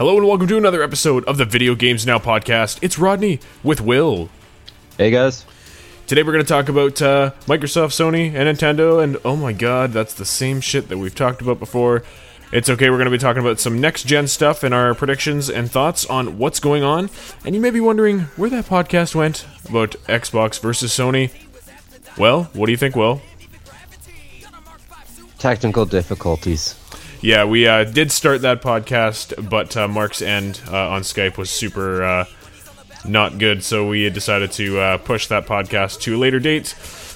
Hello and welcome to another episode of the Video Games Now podcast. It's Rodney with Will. Hey guys. Today we're going to talk about uh, Microsoft, Sony, and Nintendo, and oh my god, that's the same shit that we've talked about before. It's okay, we're going to be talking about some next gen stuff and our predictions and thoughts on what's going on. And you may be wondering where that podcast went about Xbox versus Sony. Well, what do you think, Will? Technical difficulties. Yeah, we uh, did start that podcast, but uh, Mark's end uh, on Skype was super uh, not good, so we decided to uh, push that podcast to a later date.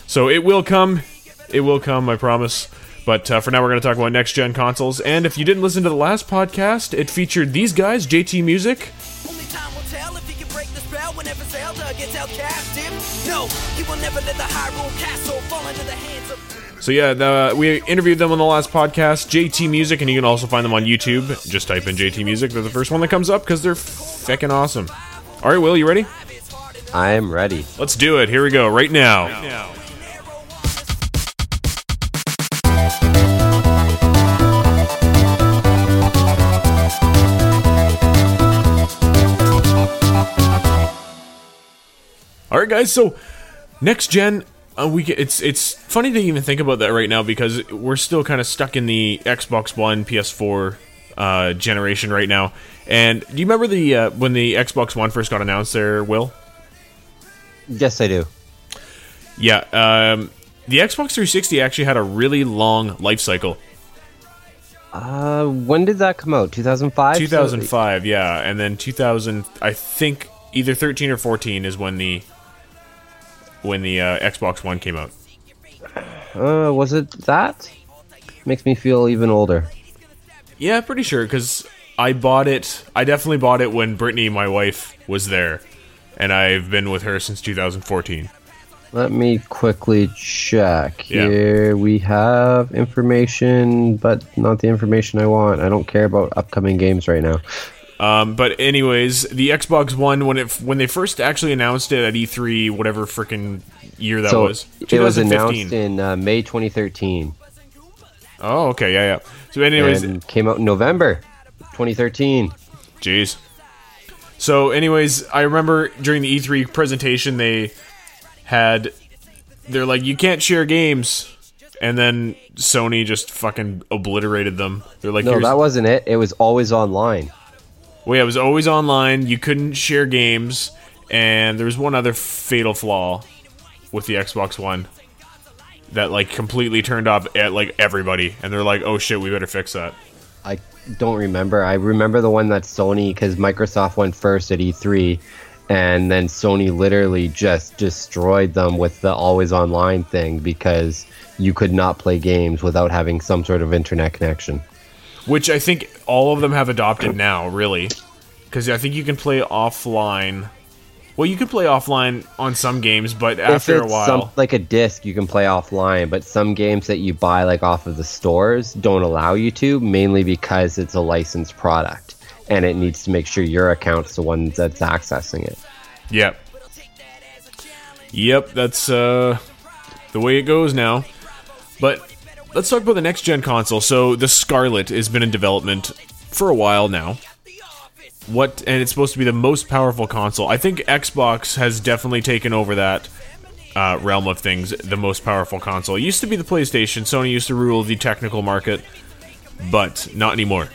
So it will come. It will come, I promise. But uh, for now, we're going to talk about next gen consoles. And if you didn't listen to the last podcast, it featured these guys, JT Music, Only time will tell if he can break the spell whenever Zelda gets outcasted. No, he will never let the Hyrule Castle fall into the hands of. So yeah, the, we interviewed them on the last podcast, JT Music, and you can also find them on YouTube. Just type in JT Music; they're the first one that comes up because they're feckin' awesome. All right, Will, you ready? I am ready. Let's do it. Here we go, right now. All right, guys. So next gen, uh, we get, it's it's funny to even think about that right now because we're still kind of stuck in the Xbox One, PS4 uh, generation right now. And do you remember the uh, when the Xbox One first got announced? There, Will. Yes, I do. Yeah, um, the Xbox 360 actually had a really long life cycle. Uh, when did that come out? 2005. 2005, yeah, and then 2000, I think either 13 or 14 is when the when the uh, Xbox One came out. Uh, was it that? Makes me feel even older. Yeah, pretty sure because I bought it. I definitely bought it when Brittany, my wife, was there, and I've been with her since 2014. Let me quickly check. Yeah. Here we have information, but not the information I want. I don't care about upcoming games right now. Um, but anyways, the Xbox One when it when they first actually announced it at E3, whatever freaking year that so was, it was 2015. announced in uh, May 2013 Oh, okay, yeah, yeah. So, anyways, and came out in November 2013. Jeez. So, anyways, I remember during the E3 presentation, they had. They're like, you can't share games. And then Sony just fucking obliterated them. They're like, No, that wasn't it. It was always online. Well, yeah, it was always online. You couldn't share games. And there was one other fatal flaw with the Xbox One that, like, completely turned off at, like, everybody. And they're like, oh shit, we better fix that. I don't remember. I remember the one that Sony because Microsoft went first at E3, and then Sony literally just destroyed them with the always online thing because you could not play games without having some sort of internet connection. Which I think all of them have adopted now, really, because I think you can play offline. Well, you can play offline on some games, but after a while, some, like a disc, you can play offline, but some games that you buy like off of the stores don't allow you to, mainly because it's a licensed product and it needs to make sure your account's the one that's accessing it. yep, yep, that's uh, the way it goes now. But let's talk about the next gen console. So the Scarlett has been in development for a while now. What and it's supposed to be the most powerful console. I think Xbox has definitely taken over that uh, realm of things. The most powerful console it used to be the PlayStation. Sony used to rule the technical market, but not anymore.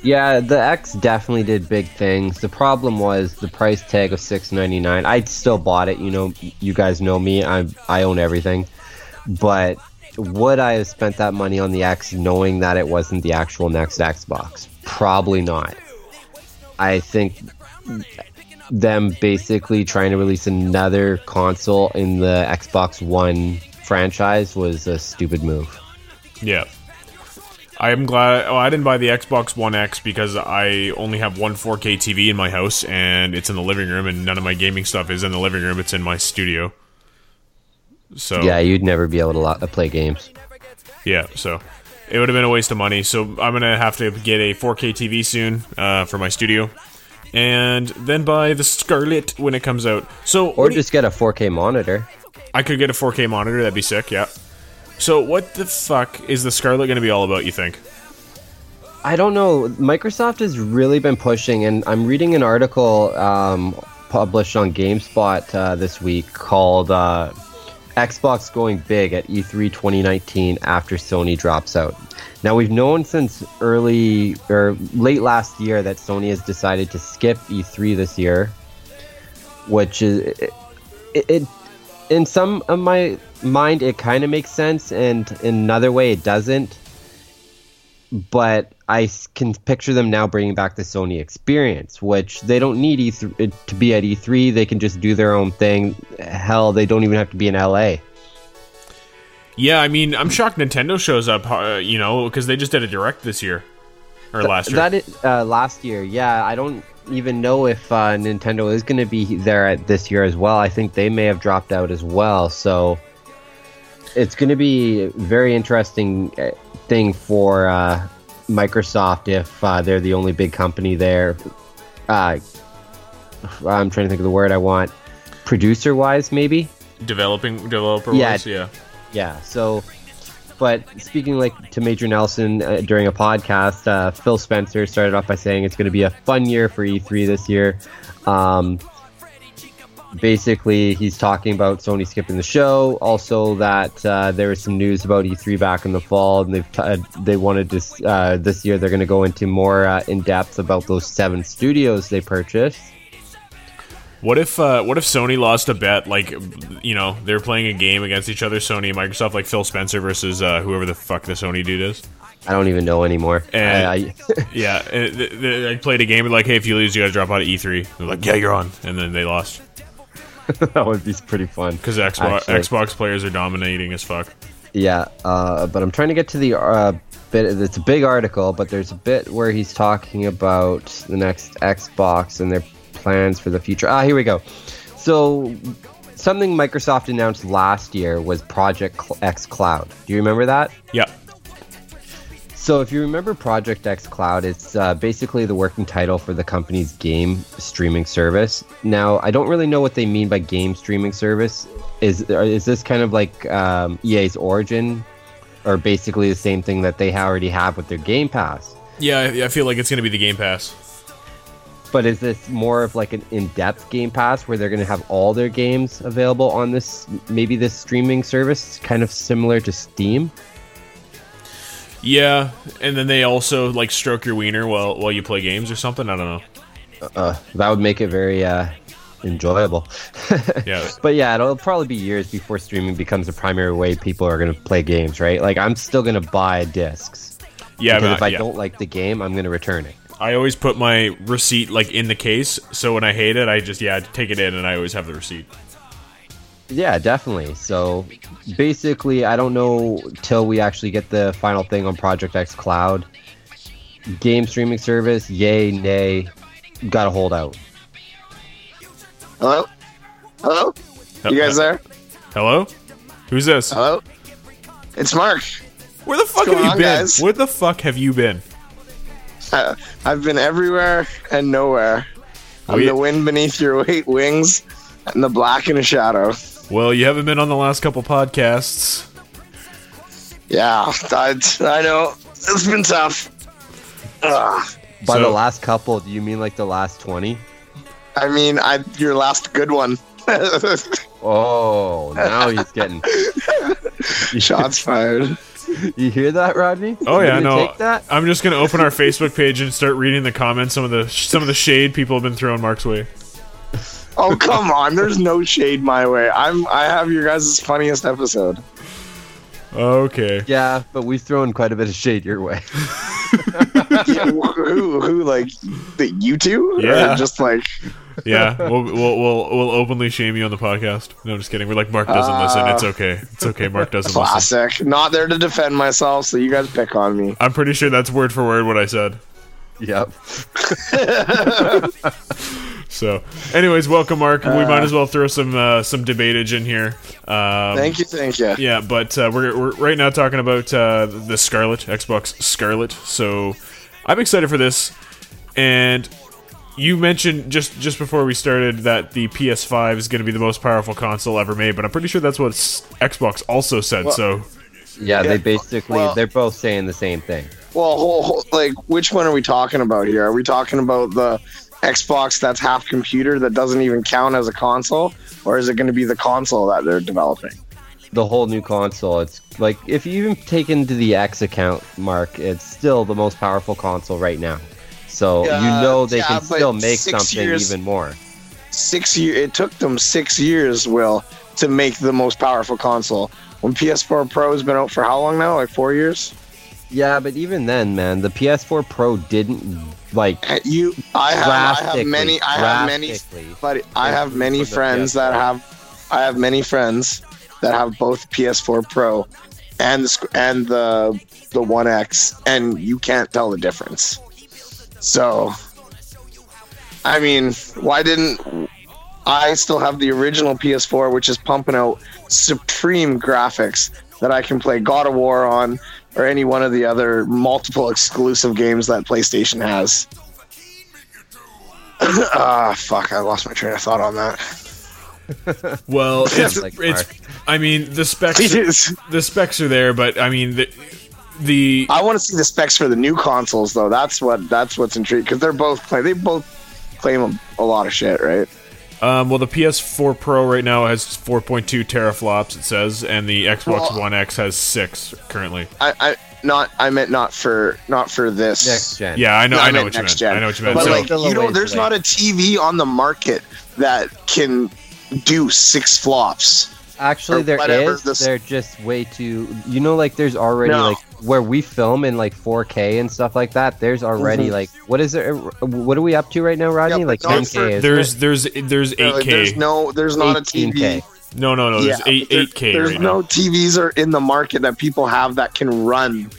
Yeah, the X definitely did big things. The problem was the price tag of six ninety nine. I still bought it. You know, you guys know me. I I own everything, but would I have spent that money on the X knowing that it wasn't the actual next Xbox? Probably not. I think them basically trying to release another console in the Xbox One franchise was a stupid move. Yeah. I am glad. Oh, I didn't buy the Xbox One X because I only have one 4K TV in my house, and it's in the living room, and none of my gaming stuff is in the living room. It's in my studio. So Yeah, you'd never be able to lo- play games. yeah, so it would have been a waste of money. So I'm gonna have to get a 4K TV soon uh, for my studio, and then buy the Scarlett when it comes out. So Or do you- just get a 4K monitor. I could get a 4K monitor. That'd be sick. Yeah. So what the fuck is the Scarlett gonna be all about? You think? I don't know. Microsoft has really been pushing, and I'm reading an article um, published on GameSpot uh, this week called uh, Xbox Going Big at E E3 2019 after Sony drops out. Now, we've known since early or late last year that Sony has decided to skip E3 this year, which is. It, it in some of my mind, it kind of makes sense, and in another way, it doesn't but I can picture them now bringing back the Sony experience, which they don't need E3 to be at E3. They can just do their own thing. Hell, they don't even have to be in LA. Yeah, I mean, I'm shocked Nintendo shows up. Uh, you know, because they just did a direct this year or last year. That is, uh, last year, yeah. I don't even know if uh, Nintendo is going to be there at this year as well. I think they may have dropped out as well. So it's going to be a very interesting uh, thing for uh, Microsoft if uh, they're the only big company there. Uh, I'm trying to think of the word I want. Producer wise, maybe. Developing developer Yeah. wise, yeah. Yeah. So, but speaking like to Major Nelson uh, during a podcast, uh, Phil Spencer started off by saying it's going to be a fun year for E3 this year. Um, basically, he's talking about Sony skipping the show. Also, that uh, there was some news about E3 back in the fall, and they've t- uh, they wanted to uh, this year they're going to go into more uh, in depth about those seven studios they purchased. What if uh, what if Sony lost a bet? Like, you know, they're playing a game against each other, Sony and Microsoft, like Phil Spencer versus uh, whoever the fuck the Sony dude is. I don't even know anymore. And I, I, yeah, and th- th- they played a game like, hey, if you lose, you gotta drop out of E3. They're like, yeah, you're on, and then they lost that would be pretty fun. because Xbox Actually. Xbox players are dominating as fuck. Yeah, uh, but I'm trying to get to the uh, bit. It's a big article, but there's a bit where he's talking about the next Xbox and their plans for the future. Ah, here we go. So, something Microsoft announced last year was Project xCloud. Do you remember that? Yeah, So, if you remember Project xCloud, it's uh, basically the working title for the company's game streaming service. Now, I don't really know what they mean by game streaming service. Is is this kind of like um, EA's Origin, or basically the same thing that they already have with their Game Pass? yeah, I, I feel like it's gonna be the Game Pass. But is this more of like an in-depth Game Pass where they're going to have all their games available on this maybe this streaming service, kind of similar to Steam? Yeah, and then they also like stroke your wiener while while you play games or something. I don't know. Uh, that would make it very uh, enjoyable. Yeah, But yeah, it'll probably be years before streaming becomes the primary way people are going to play games, right? Like I'm still going to buy discs. yeah. because but, if I yeah. don't like the game, I'm going to return it. I always put my receipt like in the case, so when I hate it, I just yeah take it in, and I always have the receipt. Yeah, definitely. So basically, I don't know till we actually get the final thing on Project xCloud. Game streaming service, yay, nay, gotta hold out. Hello? Hello? You guys there? Hello, who's this? Hello? It's Mark. Where the fuck going have you on, been? guys? Where the fuck have you been? Uh, I've been everywhere and nowhere. I'm We- the wind beneath your weight wings and the black in a shadow. Well, you haven't been on the last couple podcasts. Yeah, I, I know. It's been tough. Ugh. By So- the last couple, do you mean like the last 20? I mean, I your last good one. Oh, now he's getting. Shots fired. You hear that, Rodney? Oh You yeah, gonna no. I'm just gonna open our Facebook page and start reading the comments. Some of the some of the shade people have been throwing Mark's way. Oh come on! There's no shade my way. I'm I have your guys' funniest episode. Okay. Yeah, but we've thrown quite a bit of shade your way. Yeah, who who like the you two? Or Yeah. just like Yeah, we'll, we'll we'll we'll openly shame you on the podcast. No, I'm just kidding. We're like Mark doesn't uh, listen. It's okay. It's okay. Mark doesn't listen. classic. Not there to defend myself, so you guys pick on me. I'm pretty sure that's word for word what I said. Yep. So, anyways, welcome, Mark. we Uh, might as well throw some uh, some debatage in here. Um, Thank you, thank you. Yeah, but uh, we're, we're right now talking about uh, the Scarlett Xbox Scarlett. So I'm excited for this. And you mentioned just just before we started that the PS5 is going to be the most powerful console ever made, but I'm pretty sure that's what S- Xbox also said. so Yeah, Yeah, they basically well- they're both saying the same thing. Well, whole, whole- like which one are we talking about here? Are we talking about the Xbox that's half computer that doesn't even count as a console, or is it going to be the console that they're developing? The whole new console, it's like if you even take into the X account, Mark, it's still the most powerful console right now. So you know they yeah, can still make something years- even more. Six year. It took them six years, Will, to make the most powerful console. When PS4 Pro has been out for how long now? Like four years. Yeah, but even then, man, the PS4 Pro didn't like You, I have, I have many, I have many, but I have many friends that have, I have many friends that have both PS4 Pro and the and the the One X, and you can't tell the difference. So, I mean, why didn't I still have the original PS4, which is pumping out supreme graphics that I can play God of War on, or any one of the other multiple exclusive games that PlayStation has. Ah, fuck! I lost my train of thought on that. well, it's Like it's. I mean, the specs Jeez. the specs are there, but I mean the the I want to see the specs for the new consoles, though. That's what that's what's intriguing because they're both claim they both claim a, a lot of shit, right? Um, well, the PS4 Pro right now has 4.2 teraflops, it says, and the Xbox Well- One X has six currently. I, I not I meant not for not for this next gen. Yeah, I know, No, I know meant what you next meant. gen. I know what you meant. But So, like you know, there's not a TV on the market that can do six flops. Actually, or there whatever is. this- They're just way too. You know, like there's already No. like where we film in like 4K and stuff like that. There's already Mhm. like what is there? What are we up to right now, Rodney? Yeah, like but 10K. for- isn't there's there's there's 8K. like, there's no there's not a 18K. TV. no, no, no. There's Yeah, eight but there- 8K There's right no now. TVs are in the market that people have that can run.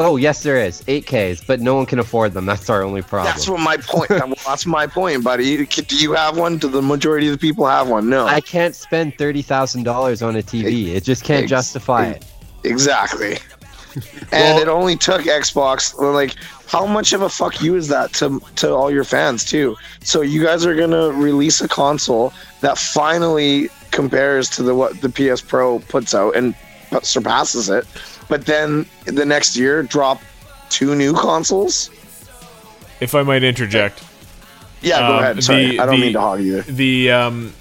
Oh yes, there is 8Ks, but no one can afford them. That's our only problem. That's what my point. that's my point, buddy. Do you have one? Do the majority of the people have one? No. I can't spend thirty thousand dollars on a TV. It just can't Ex- justify it. Exactly. and Well- it only took Xbox. Like, how much of a fuck you is that to to all your fans too? So you guys are gonna release a console that finally compares to the what the PS Pro puts out and surpasses it, but then the next year drop two new consoles. If I might interject, Yeah, go Um, ahead. Sorry, the- I don't the- mean to hog you. the um,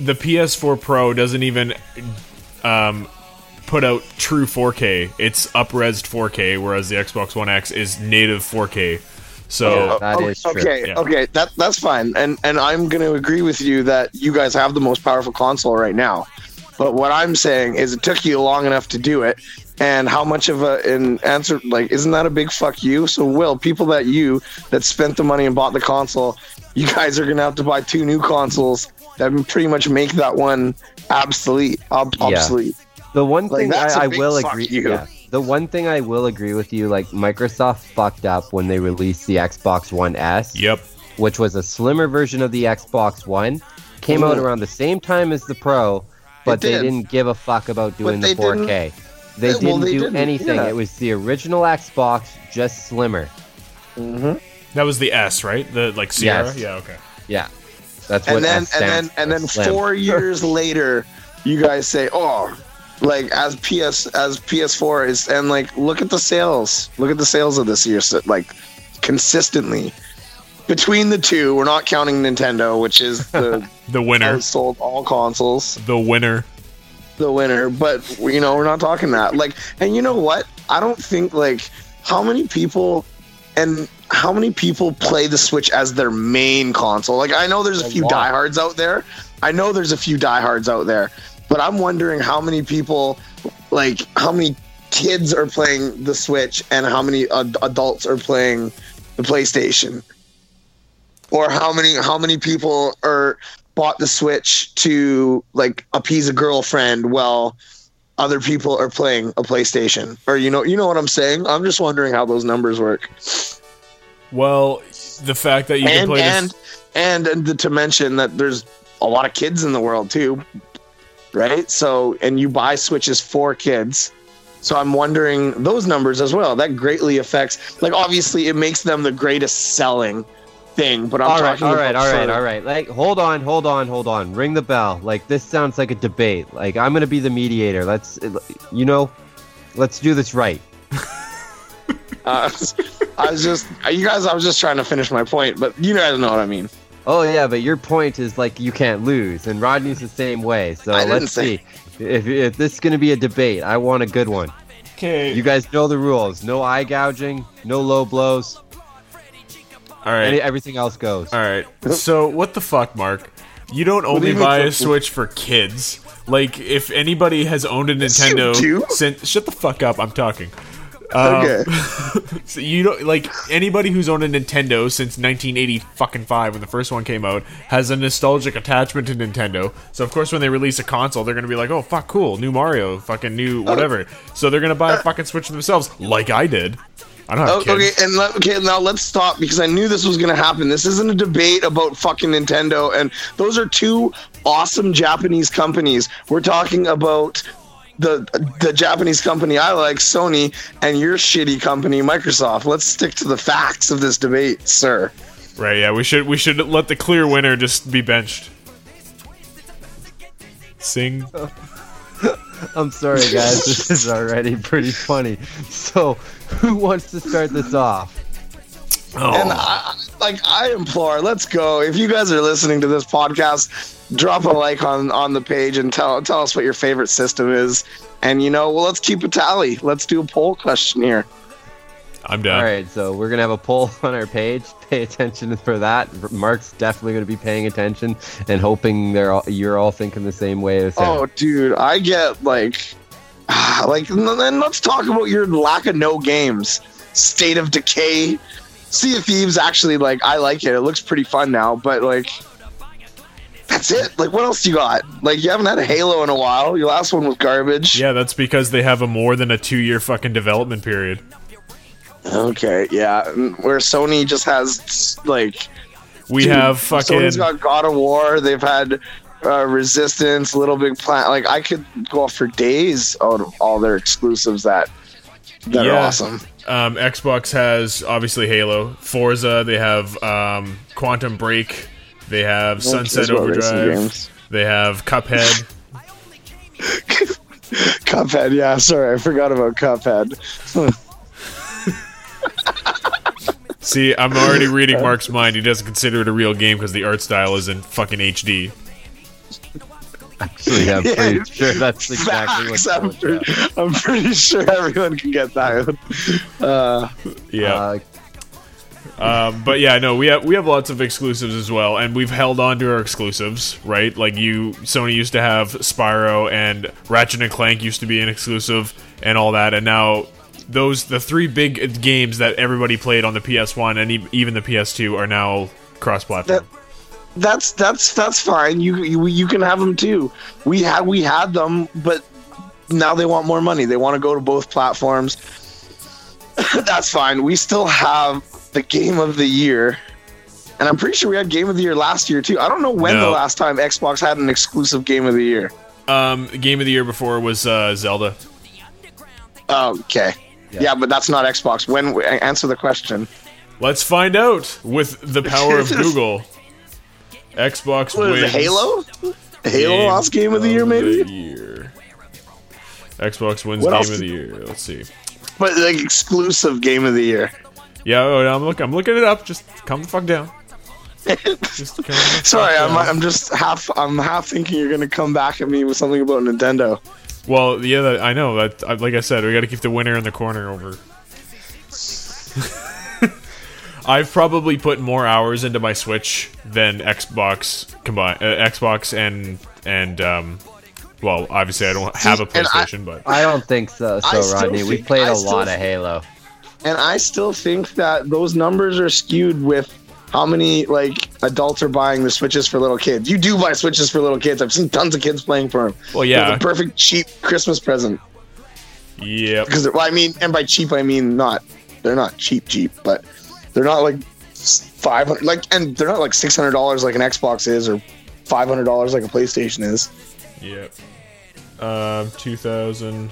the PS4 Pro doesn't even um, put out true 4K. It's upresed 4K, whereas the Xbox One X is native 4K. So That okay, true. Okay, Yeah. okay, that that's fine, and and I'm going to agree with you that you guys have the most powerful console right now. But what I'm saying is, it took you long enough to do it, and how much of a an answer like isn't that a big fuck you? So, Will, people that you that spent the money and bought the console, you guys are going to have to buy two new consoles that pretty much make that one obsolete. Ob- Yeah. obsolete. The one Like, thing that's a I, I big will fuck agree. you. Yeah, the one thing I will agree with you, like Microsoft fucked up when they released the Xbox One S, yep. which was a slimmer version of the Xbox One, came out around the same time as the Pro, but they did. didn't give a fuck about doing they the 4K. They Yeah, didn't well, they do didn't, anything. yeah. It was the original Xbox, just slimmer. Mm-hmm. That was the S, right? The like Sierra. Yes. Yeah. Okay. Yeah, that's what. and then S and then stands and then slim. four years later you guys say, "Oh, like as PS as PS4 is," and like look at the sales. Look at the sales of this year. So, like consistently between the two, we're not counting Nintendo, which is the The winner. sold all consoles, The winner. The winner. But you know, we're not talking that. Like, and you know what? I don't think like how many people and how many people play the Switch as their main console. Like, I know there's a, A few lot. diehards out there. I know there's a few diehards out there, but I'm wondering how many people, like, how many kids are playing the Switch and how many ad- adults are playing the PlayStation, or how many how many people are bought the Switch to like appease a girlfriend while other people are playing a PlayStation, or you know you know what I'm saying. I'm just wondering how those numbers work. Well, the fact that you can and play and, this. and and to mention that there's a lot of kids in the world too, right? So and you buy switches for kids. So I'm wondering those numbers as well. That greatly affects. Like obviously, it makes them the greatest selling thing. But I'm all right, talking all right, about all right, for- all right. Like, hold on, hold on, hold on. Ring the bell. Like, this sounds like a debate. Like, I'm gonna be the mediator. Let's, you know, let's do this right. Uh, I was just you guys. I was just trying to finish my point, but you guys know what I mean. Oh yeah, but your point is like you can't lose, and Rodney's the same way. So I let's say- see. If, if this is gonna be a debate, I want a good one. Okay. You guys know the rules. No eye gouging, no low blows. All right. Any, everything else goes. All right. So what the fuck, Mark? You don't do only you buy for- a Switch for kids. Like, if anybody has owned a Nintendo do? since, shut the fuck up. I'm talking. Um, Okay. So you don't like anybody who's owned a Nintendo since 1980 fucking five when the first one came out has a nostalgic attachment to Nintendo. So of course when they release a console, they're gonna be like, oh fuck, cool, new Mario, fucking new whatever. So they're gonna buy a fucking Switch themselves, like I did. I don't have Oh, kids. okay, and let, okay, now let's stop because I knew this was going to happen. This isn't a debate about fucking Nintendo, and those are two awesome Japanese companies. We're talking about the the Japanese company I like, Sony, and your shitty company, Microsoft. Let's stick to the facts of this debate, sir. Right? Yeah, we should we should let the clear winner just be benched. Sing. I'm sorry, guys. this is already pretty funny. So, who wants to start this off? Oh. And I, like I implore, let's go. If you guys are listening to this podcast, drop a like on on the page and tell tell us what your favorite system is. And you know, well, let's keep a tally. Let's do a poll question here. I'm done. All right, so we're gonna have a poll on our page. Pay attention for that. Mark's definitely gonna be paying attention and hoping they're all, you're all thinking the same way as him. Oh, dude, I get like, like, then let's talk about your lack of no games. State of Decay, Sea of Thieves. Actually, like, I like it. It looks pretty fun now, but like, that's it. Like, what else you got? Like, you haven't had a Halo in a while. Your last one was garbage. Yeah, that's because they have a more than a two year fucking development period. Okay, yeah. Mm, where Sony just has like, We dude, have fucking Sony's got God of War. They've had. Uh, Resistance, Little Big Planet. Like I could go off for days out of all their exclusives that that are awesome. um, Xbox has obviously Halo, Forza. They have um, Quantum Break. They have Sunset cares about racing Overdrive. They have Cuphead. Cuphead, yeah, sorry, I forgot about Cuphead. See, I'm already reading Mark's mind. He doesn't consider it a real game because the art style is in fucking HD. Actually, I'm Yeah, pretty sure that's exactly Facts, what's I'm, going pretty. I'm pretty sure everyone can get that. Uh, Yeah. Uh, Um, but yeah, no, we have we have lots of exclusives as well, and we've held on to our exclusives, right? Like you, Sony used to have Spyro and Ratchet and Clank used to be an exclusive and all that, and now those the three big games that everybody played on the PS1 and e- even the PS2 are now cross-platform. That's that's that's fine. You, you you can have them too. We had we had them, but now they want more money. They want to go to both platforms. that's fine. We still have the game of the year. And I'm pretty sure we had game of the year last year too. I don't know when No. the last time Xbox had an exclusive game of the year. Um, game of the year before was uh, Zelda. Okay. Yeah. but that's not Xbox. When answer the question. Let's find out with the power of Google. Xbox What wins. Halo? Halo lost game of the year, maybe. the year. Xbox wins What game else? of the year. Let's see. But like exclusive game of the year. Yeah, oh, I'm look. I'm looking it up. Just calm the fuck down. The fuck Sorry, I'm. I'm just half. I'm half thinking you're gonna come back at me with something about Nintendo. Well, yeah, I know. That like I said, we got to keep the winner in the corner over. I've probably put more hours into my Switch than Xbox combined. Uh, Xbox and and um, well, obviously I don't have a and I- PlayStation, but I don't think so, so still Rodney. We played I a still lot of Halo. And I still think that those numbers are skewed with how many like adults are buying the Switches for little kids. You do buy Switches for little kids. I've seen tons of kids playing for them. Well, yeah. The perfect cheap Christmas present. yeah, Because well, I mean, and by cheap I mean not. They're not cheap, cheap, but they're not like five hundred. Like, and they're not like six hundred dollars like an Xbox is, or five hundred dollars like a PlayStation is. Yep. Um, 2000.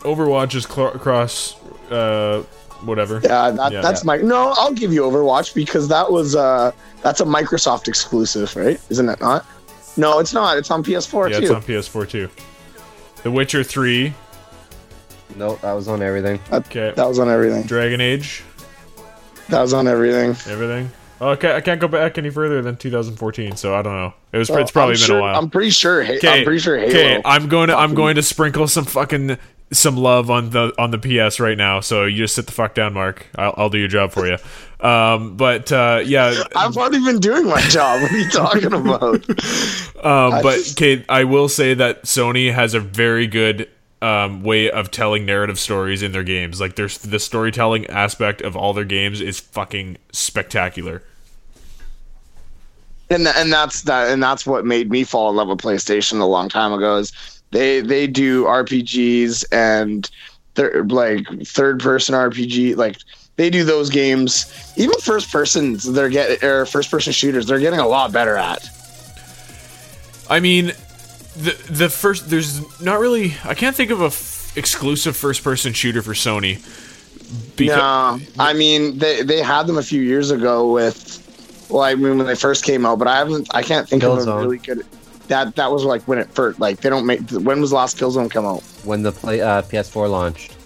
Overwatch is cl- across, uh, whatever. Yeah, that, Yeah. that's my. No, I'll give you Overwatch because that was uh that's a Microsoft exclusive, right? Isn't it not? No, it's not. It's on PS4 Yeah, too. it's on PS4 too. The Witcher 3. Nope, that was on everything. Okay. That was on everything. Dragon Age. That was on everything. Everything. Oh, okay, I can't go back any further than 2014, so I don't know. It was. Well, it's probably I'm been sure- a while. I'm pretty sure. Ha- Okay, I'm pretty sure Okay, I'm going to I'm going to sprinkle some fucking some love on the on the PS right now. So you just sit the fuck down, Mark. I'll, I'll do your job for you. Um, but uh, yeah, I've already been doing my job. What are you talking about? Um, but just- okay, I will say that Sony has a very good um, way of telling narrative stories in their games. Like there's the storytelling aspect of all their games is fucking spectacular. and and that's that and that's what made me fall in love with PlayStation a long time ago. Is they they do RPGs and they're like third person RPG like they do those games even first persons they're get or first person shooters they're getting a lot better at I mean, the the first there's not really I can't think of a f- exclusive first person shooter for Sony. no i mean they they had them a few years ago with well i mean when they first came out but i haven't i can't think of a really good that that was like when it first like they don't make when was the last killzone come out When the play, uh, PS4 launched.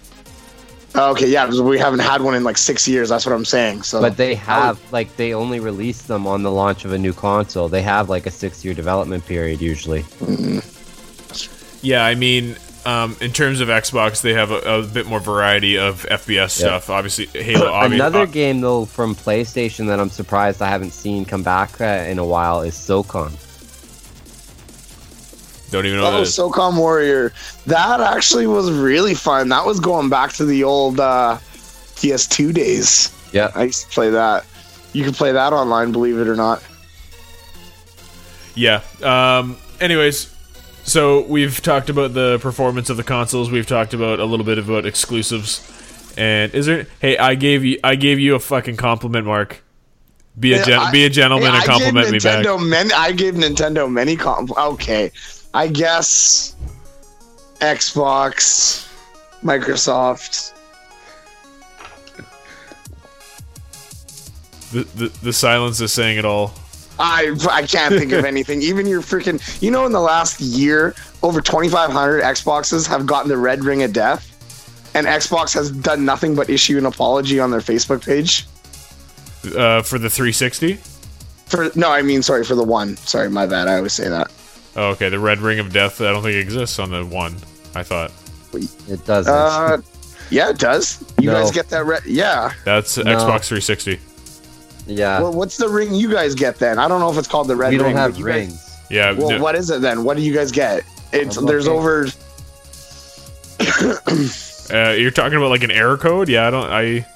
Oh, okay yeah because we haven't had one in like six years that's what i'm saying so But they have, like, they only release them on the launch of a new console. They have, like, a six year development period usually. Yeah, I mean, um, in terms of Xbox, they have a, a bit more variety of FPS stuff. Obviously, Halo. Obvi- Another uh, game, though, from PlayStation that I'm surprised I haven't seen come back uh, in a while is SOCOM. Don't even know what Oh, that is. SOCOM Warrior. That actually was really fun. That was going back to the old uh, PS2 days. Yeah. I used to play that. You can play that online, believe it or not. Yeah. Um, anyways, so we've talked about the performance of the consoles. We've talked about a little bit about exclusives. And is there? Hey, I gave you I gave you a fucking compliment, Mark. Be a gen- I- be a gentleman Hey, and compliment I me gave back. Nintendo Many, I gave Nintendo many comp. Okay, I guess Xbox, Microsoft. The, the the silence is saying it all. I I can't think of anything. Even your freaking, you know, in the last year, over 2,500 Xboxes have gotten the red ring of death, and Xbox has done nothing but issue an apology on their Facebook page. Uh, for the 360. For no, I mean, sorry for the one. Sorry, my bad. I always say that. Oh, okay, the Red Ring of Death. I don't think exists on the one. I thought It doesn't. Uh, yeah, it does. You No. guys get that red? Yeah. that's No. Xbox 360. yeah. Well, what's the ring you guys get then? I don't know if it's called the red we don't ring. have but you guys- rings. Yeah. well, no- what is it then? What do you guys get? It's I'm there's looking. over. Uh, you're talking about like an error code? Yeah, I don't. I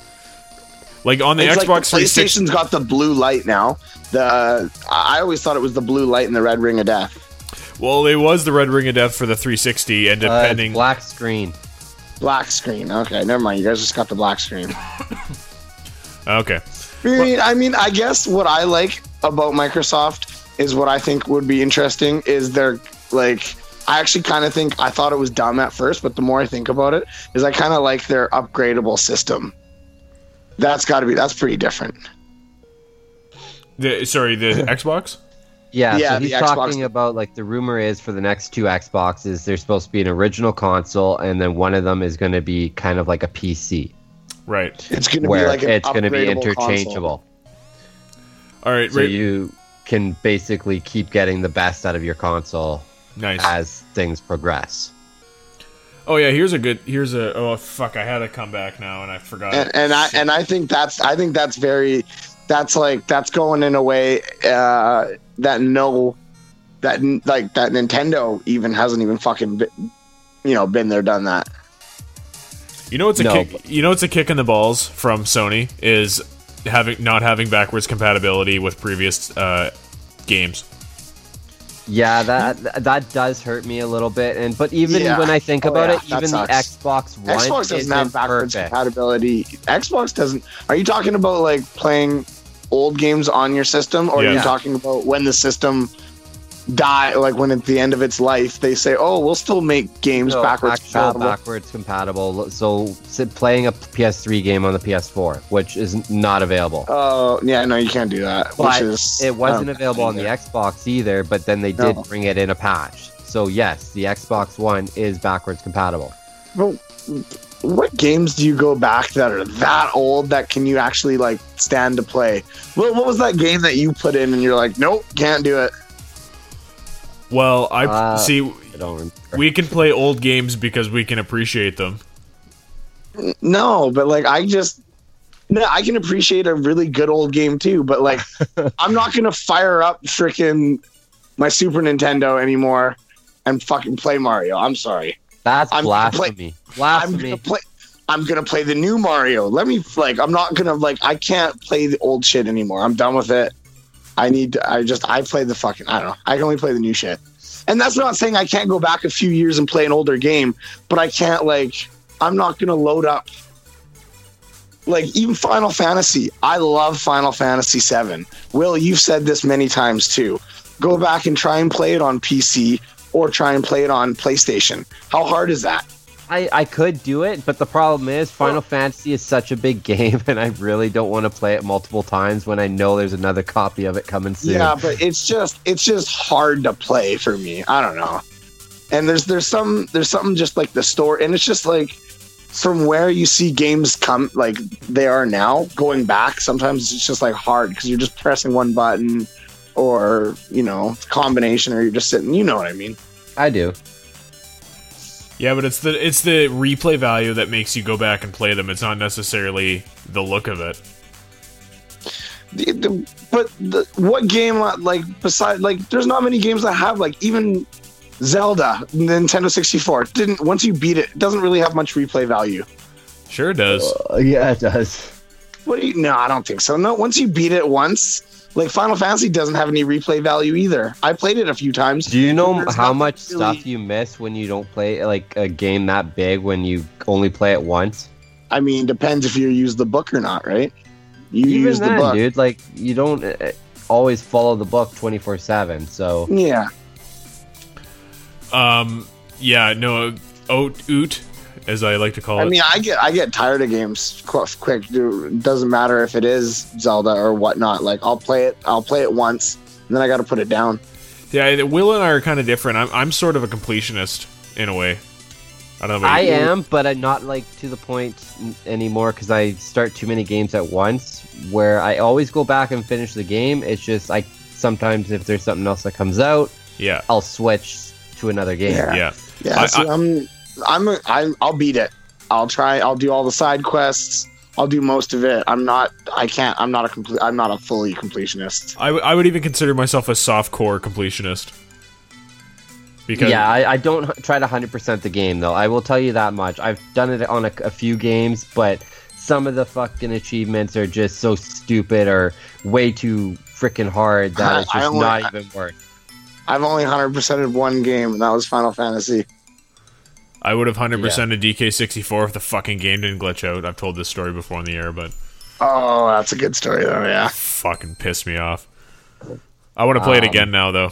like on the it's Xbox like the 360. PlayStation's got the blue light now. The I always thought it was the blue light and the red ring of death. Well, it was the Red Ring of Death for the 360, and Uh, depending. black screen. Black screen. Okay, never mind. You guys just got the black screen. okay. I mean, I mean, I guess what I like about Microsoft is what I think would be interesting is they're like. I actually kind of think I thought it was dumb at first, but the more I think about it, is I kind of like their upgradable system. That's got to be that's pretty different. The sorry, the Xbox. Yeah, Yeah, so the he's Xbox- talking about like the rumor is for the next two Xboxes, there's supposed to be an original console, and then one of them is going to be kind of like a PC, Right. It's going to be like an it's going to be upgradable console. interchangeable. All right. So right. you can basically keep getting the best out of your console nice. as things progress. Oh yeah. Here's a good. Here's a. Oh fuck! I had to come back now, and I forgot. and, and I and I think that's I think that's very that's like that's going in a way uh, that no that like that Nintendo even hasn't even fucking been, you know been there done that. You know what's a No, kick? but- You know what's a kick in the balls from Sony is having not having backwards compatibility with previous uh, games. Yeah, that that does hurt me a little bit, and but even Yeah. when I think Oh, about yeah, it, even the. Xbox One Xbox doesn't isn't have backwards perfect. compatibility. Xbox doesn't. Are you talking about like playing old games on your system, or are you talking about when the system die, like when at the end of its life they say, "Oh, we'll still make games No, backwards actual compatible." backwards compatible. So sit- playing a PS3 game on the PS4, which is not available. Oh, yeah, no, you can't do that. But which is it wasn't um, available on the Xbox either, but then they did No. bring it in a patch. So yes, the Xbox One is backwards compatible. Well, what games do you go back that are that old that can you actually like stand to play? What, what was that game that you put in and you're like, nope, can't do it? Well, I Uh, see. I don't. We can play old games because we can appreciate them. No, but like I just no, I can appreciate a really good old game too, but like I'm not gonna fire up freaking my Super Nintendo anymore and fucking play Mario. I'm sorry. That's I'm gonna play- blasphemy. I'm gonna play. I'm gonna play the new Mario. Let me like. I'm not gonna like. I can't play the old shit anymore. I'm done with it. I need. To, I just. I play the fucking. I don't know. I can only play the new shit. And that's not saying I can't go back a few years and play an older game, but I can't like. I'm not gonna load up. Like even Final Fantasy. I love Final Fantasy VII. Will, you've said this many times too. Go back and try and play it on PC or try and play it on PlayStation. How hard is that? I, I could do it, but the problem is Final Fantasy is such a big game, and I really don't want to play it multiple times when I know there's another copy of it coming soon. Yeah, but it's just it's just hard to play for me. I don't know. And there's there's some there's something just like the store, and it's just like from where you see games come like they are now going back. Sometimes it's just like hard because you're just pressing one button, or you know combination, or you're just sitting. You know what I mean? I do. Yeah, but it's the it's the replay value that makes you go back and play them. It's not necessarily the look of it. The- the- but the, what game like besides like there's not many games that have like even Zelda Nintendo 64 didn't once you beat it, it doesn't really have much replay value. Sure, does. Uh, yeah, it does. What do you? No, I don't think so. No, once you beat it once, like Final Fantasy doesn't have any replay value either. I played it a few times. Do you know There's how much really- stuff you miss when you don't play like a game that big when you only play it once? I mean, depends if you use the book or not, right? You Even use then, the book, dude, like you don't uh, always follow the book twenty four seven. So Yeah, Um, yeah, no, oat oot, as I like to call I it. mean, I get I get tired of games qu- quick. Dude. Doesn't matter if it is Zelda or whatnot. Like I'll play it, I'll play it once, and then I got to put it down. yeah, Will and I are kind of different. I'm I'm sort of a completionist in a way. I don't know. I you. am, but I'm not like to the point anymore because I start too many games at once. Where I always go back and finish the game. It's just like sometimes if there's something else that comes out, Yeah, I'll switch to another game. Yeah. yeah. Yeah, I- see, I- I'm I'm a, I'm I'll beat it. I'll try. I'll do all the side quests. I'll do most of it. I'm not. I can't. I'm not a complete. I'm not a fully completionist. I, w- I would even consider myself a soft core completionist. Because Yeah, I, I don't try to 100% the game, though. I will tell you that much. I've done it on a, a few games, but some of the fucking achievements are just so stupid or way too freaking hard that it's I just only- not even worth I've only hundred percented one game, and that was Final Fantasy. I would have hundred percent a DK64 if the fucking game didn't glitch out. I've told this story before on the air, but Oh, that's a good story though. Yeah. fucking pissed me off. I want to play it Um, again now, though.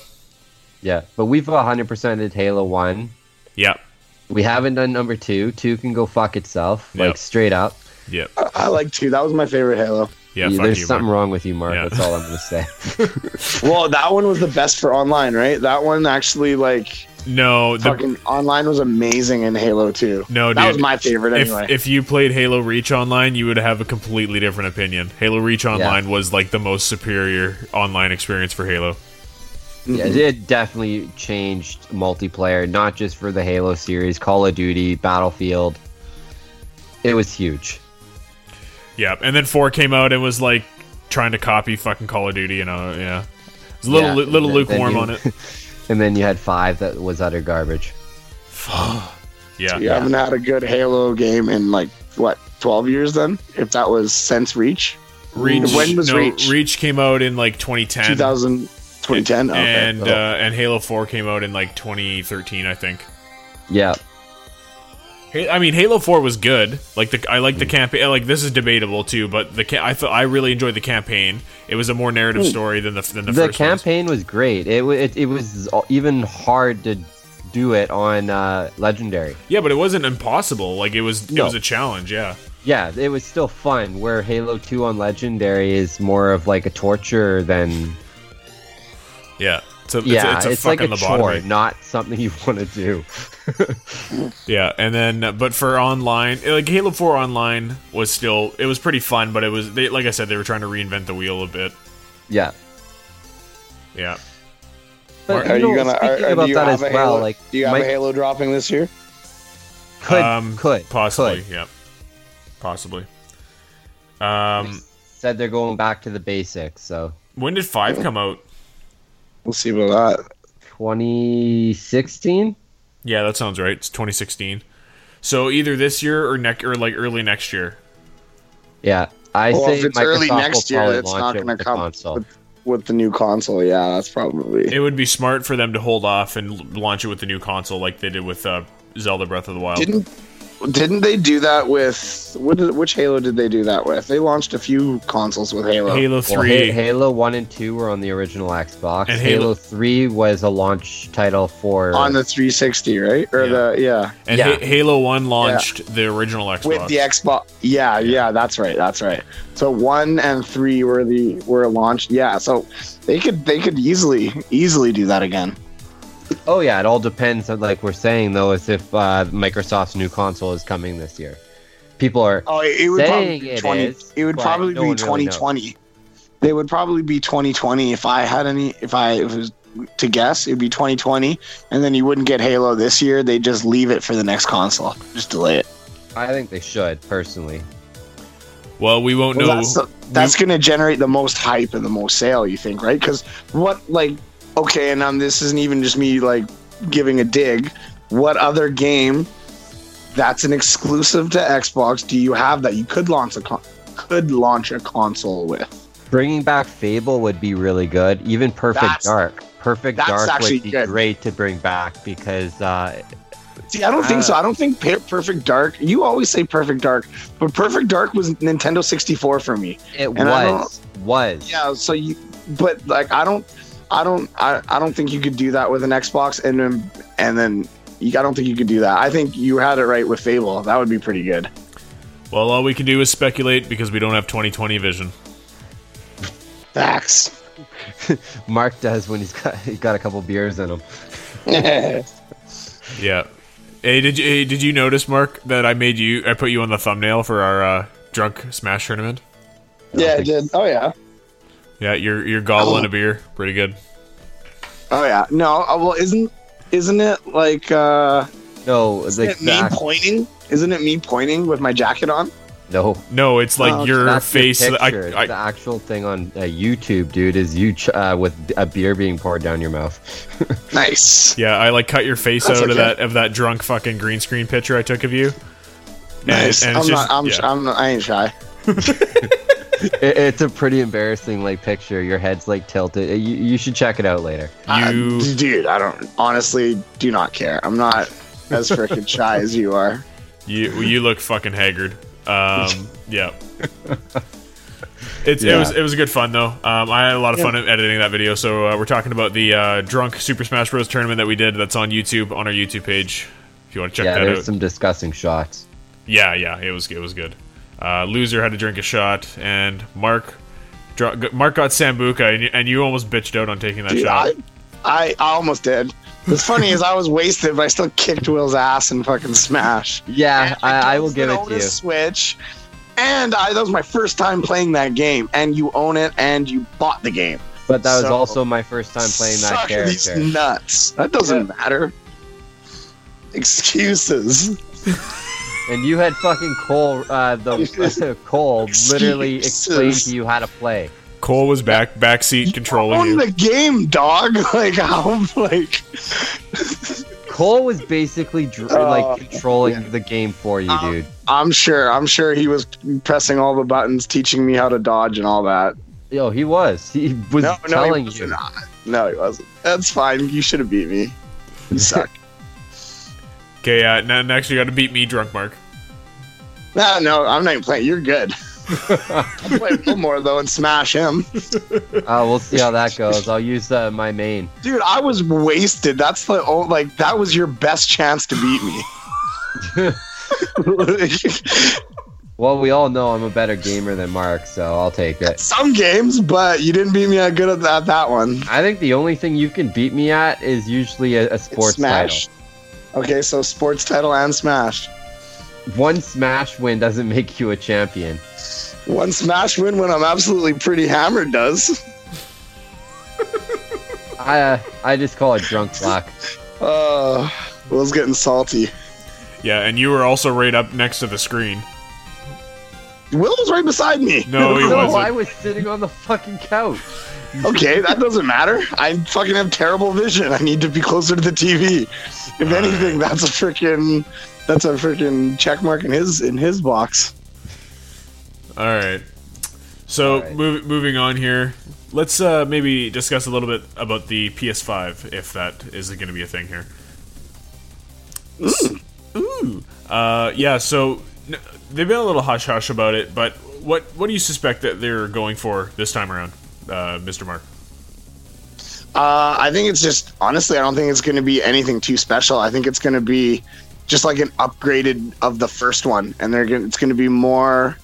Yeah, but we've 100%ed Halo 1. Yep. We haven't done number 2. 2 can go fuck itself, like straight up. Yep. I, I like two. That was my favorite Halo. Yeah, You- there's you, something Mark. wrong with you, Mark. Yeah. That's all I'm gonna say. Well, that one was the best for online, right? That one actually like No, the, fucking online was amazing in Halo 2. no, that dude. was my favorite if, anyway. If you played Halo Reach online, you would have a completely different opinion. Halo Reach online was like the most superior online experience for Halo. Yeah, mm-hmm. it definitely changed multiplayer, not just for the Halo series, Call of Duty, Battlefield. It was huge. Yeah, and then four came out and was like trying to copy fucking Call of Duty. You know, yeah, it was a little Yeah, little lukewarm you- on it. And then you had five that was utter garbage. Yeah, you haven't had a good Halo game in like what 12 years then? If that was since Reach, Reach. When was no, Reach? came out in like 2010. 2000, 2010. Okay. and Oh. uh, and Halo Four came out in like 2013, I think. Yeah. I mean, Halo Four was good. Like the I like the Hmm. campaign. Like this is debatable too, but the I thought I really enjoyed the campaign. It was a more narrative Hmm. story than the than the, The, first ones. campaign was great. It, it it was even hard to do it on uh, Legendary. Yeah, but it wasn't impossible. Like it was it was a challenge. Yeah. Yeah, it was still fun. Where Halo 2 on Legendary is more of like a torture than Yeah. It's a, yeah, it's a, it's, like a lobotomy. chore, not something you want to do. Yeah, and then uh, but for online, like Halo Four online was still it was pretty fun, but it was they like I said they were trying to reinvent the wheel a bit. Yeah. Yeah. But are you know, gonna? speaking Are, are, about do you that as well, Halo, like do you have Mike a Halo dropping this year? could um, could possibly, could. yeah, possibly. Um, said they're going back to the basics. So when did five come out? We'll see about that. 2016. Yeah, that sounds right. It's 2016. So either this year or next or like early next year. Yeah, I well, say if it's Microsoft early next year, it's launch not it going to with the come with, with the new console. Yeah, that's probably. It would be smart for them to hold off and launch it with the new console, like they did with uh, Zelda Breath of the Wild. Didn't didn't they do that with what which Halo did they do that with? They launched a few consoles with Halo. Halo Well, Three. Ha- Halo 1 and 2 were on the original Xbox. And Halo, Halo- 3 was a launch title for on the 360, right? Or Yeah. the yeah. and yeah. Ha- Halo One launched the original Xbox. With the Xbox, yeah, yeah, that's right, that's right. So one and three were the were launched, yeah. So they could they could easily easily do that again. Oh yeah, it all depends. on- Like we're saying though, is if uh, Microsoft's new console is coming this year. People are Oh, it, it would Saying probably be it twenty. is, it would probably no be one really 2020. They would probably be 2020 if I had any. If I if it was to guess, it'd be 2020, and then you wouldn't get Halo this year. They just leave it for the next console, just delay it. I think they should personally. well, we won't Well, know. that's that's going to generate the most hype and the most sale. You think, right? Because what like okay, and um, this isn't even just me like giving a dig. What other game that's an exclusive to Xbox do you have that you could launch a con- could launch a console with? Bringing back Fable would be really good. Even Perfect That's- Dark. Perfect Dark actually would be good. great to bring back because uh, See, I don't think so. Uh, I don't think Perfect Dark. You always say Perfect Dark, but Perfect Dark was Nintendo 64 for me. it And was was. Yeah, so you, but like I don't, I don't, I, I don't think you could do that with an Xbox, and then and then you, I don't think you could do that. I think you had it right with Fable. That would be pretty good. well, all we can do is speculate because we don't have 2020 vision. Facts. Mark does when he's got he's got a couple beers in him. Yeah. Hey, did you hey, did you notice, Mark, that I made you? I put you on the thumbnail for our uh, drunk smash tournament. yeah, I did. Oh yeah. Yeah, you're you're gobbling a beer, pretty good. Oh yeah. No. uh, Well, isn't isn't it like uh, No, isn't it me pointing? Isn't it me pointing with my jacket on? no. No, it's like Oh, your That's the face. I. I, the actual thing on uh, YouTube, dude, is you ch- uh, with a beer being poured down your mouth. Nice. yeah, I like cut your face That's out of that of that drunk fucking green screen picture I took of you. Nice. and I'm it's just- not. I'm. yeah. I'm. Not, I ain't shy. It, it's a pretty embarrassing like picture. Your head's like tilted. Uh, You, you should check it out later. You Uh, dude, I don't honestly do not care. I'm not as freaking shy as you are. you you look fucking haggard. Um, yeah. It's, It was it was good fun though. Um, I had a lot of fun editing that video. So uh, we're talking about the uh, drunk Super Smash Bros tournament that we did. That's on YouTube on our YouTube page. If you want to check yeah, that there's some disgusting shots. Yeah, yeah, it was it was good. Uh, loser had to drink a shot, and Mark, dr- Mark got Sambuca, and you, and you almost bitched out on taking that Dude, shot. I, I I almost did. What's funny is I was wasted, but I still kicked Will's ass and fucking smash. Yeah, I, I will give it to a you. Switch, and I, that was my first time playing that game. And you own it, and you bought the game. But that was So- also my first time playing that Suck these character. nuts. That doesn't matter. Excuses. And you had fucking Cole, uh, the Cole literally explained to you how to play. Cole was back backseat controlling Own you. the game, dog. Like how? Like Cole was basically dr- Oh, like controlling the game for you, Um, dude. I'm sure. I'm sure he was pressing all the buttons, teaching me how to dodge and all that. Yo, he was. He was No, no, he telling was you. not. No, he wasn't. That's fine. You should have beat me. You suck. Okay, uh, now next you got to beat me, drunk Mark. no, no, I'm not even playing. You're good. I'll play a little more though and smash him. Uh, we'll see how that goes. I'll use uh, my main. Dude, I was wasted. That's the oh, like that was your best chance to beat me. Well, we all know I'm a better gamer than Mark, so I'll take it. Some games, but you didn't beat me at good at that, that one. I think the only thing you can beat me at is usually a, a It's sports Smash. title. Okay, so sports title and Smash. One Smash win doesn't make you a champion. One Smash win when I'm absolutely pretty hammered does. I uh, I just call it drunk luck. Oh, uh, Will's getting salty. Yeah, and you were also right up next to the screen. Will was right beside me. No, he no, wasn't. I was sitting on the fucking couch. Okay, that doesn't matter. I fucking have terrible vision. I need to be closer to the TV. If anything, that's a freaking that's a freaking check mark in his in his box. All right. So All right. mov- moving on here, let's uh, maybe discuss a little bit about the PS5, if that is going to be a thing here. Ooh. Ooh. Uh, yeah. So n- they've been a little hush hush about it, but what what do you suspect that they're going for this time around, uh, Mr. Mark? Uh, I think it's just honestly, I don't think it's going to be anything too special. I think it's going to be just like an upgraded of the first one, and they're going it's going to be more.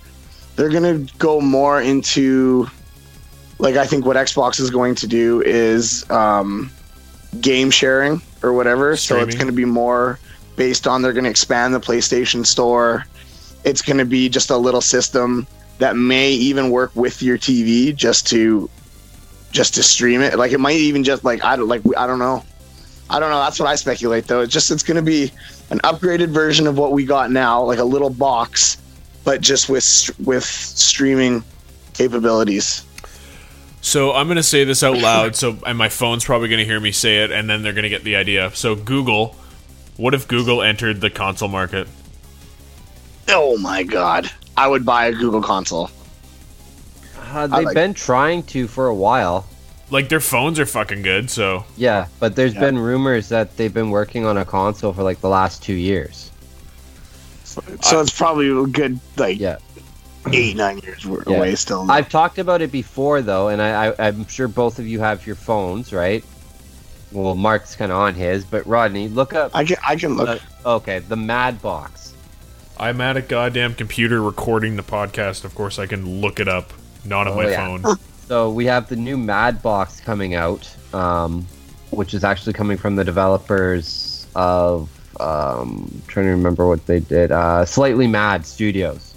They're going to go more into like I think what Xbox is going to do is um, game sharing or whatever. So it's going to be more based on they're going to expand the PlayStation Store. It's going to be just a little system that may even work with your TV just to just to stream it. Like it might even just like I don't like I don't know. I don't know. That's what I speculate though. It's just it's going to be an upgraded version of what we got now, like a little box, but just with with streaming capabilities. So I'm going to say this out loud. So and my phone's probably going to hear me say it, and then they're going to get the idea. So Google, what if Google entered the console market? Oh my god. I would buy a Google console. Uh, they've like- been trying to for a while. Like their phones are fucking good. So Yeah, but there's Yeah. been rumors that they've been working on a console for like the last two years. So it's probably a good like Yeah. eight nine years Yeah. away still. I've talked about it before though, and I, I I'm sure both of you have your phones, right? Well, Mark's kind of on his, but Rodney, look up. I can I can look. uh, okay, the Mad Box. I'm at a goddamn computer recording the podcast. Of course, I can look it up, not on Oh, my yeah. phone. So we have the new Mad Box coming out, um, which is actually coming from the developers of um, trying to remember what they did. Uh, Slightly Mad Studios.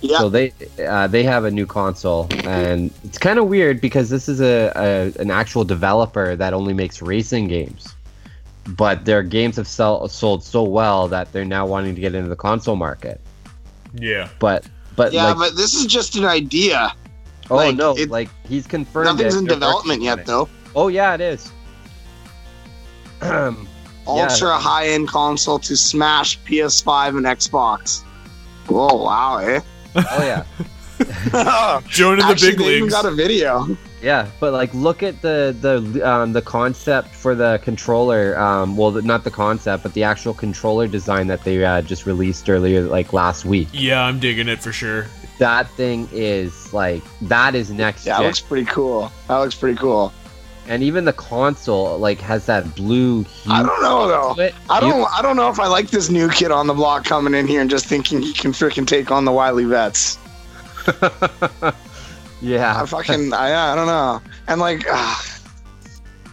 yeah. So they uh, they have a new console, and it's kind of weird because this is a, a an actual developer that only makes racing games, but their games have sell, sold so well that they're now wanting to get into the console market. Yeah. But but yeah, like, but this is just an idea. oh like, no, it- like he's confirmed. Nothing's it. in They're development yet though. Oh yeah, it is. Yeah. Ultra high end console to smash PS5 and Xbox. Oh wow, eh? Oh yeah. Joining the Actually, big they even leagues. got a video. Yeah, but like, look at the the um, the concept for the controller. Um, well, the, not the concept, but the actual controller design that they uh, just released earlier, like last week. Yeah, I'm digging it for sure. That thing is like that is next Yeah, that gen. looks pretty cool. That looks pretty cool. and even the console like has that blue. Hue I don't know though. I don't. I don't know if I like this new kid on the block coming in here and just thinking he can freaking take on the Wiley vets. yeah, I fucking. I, I don't know. And like, ah,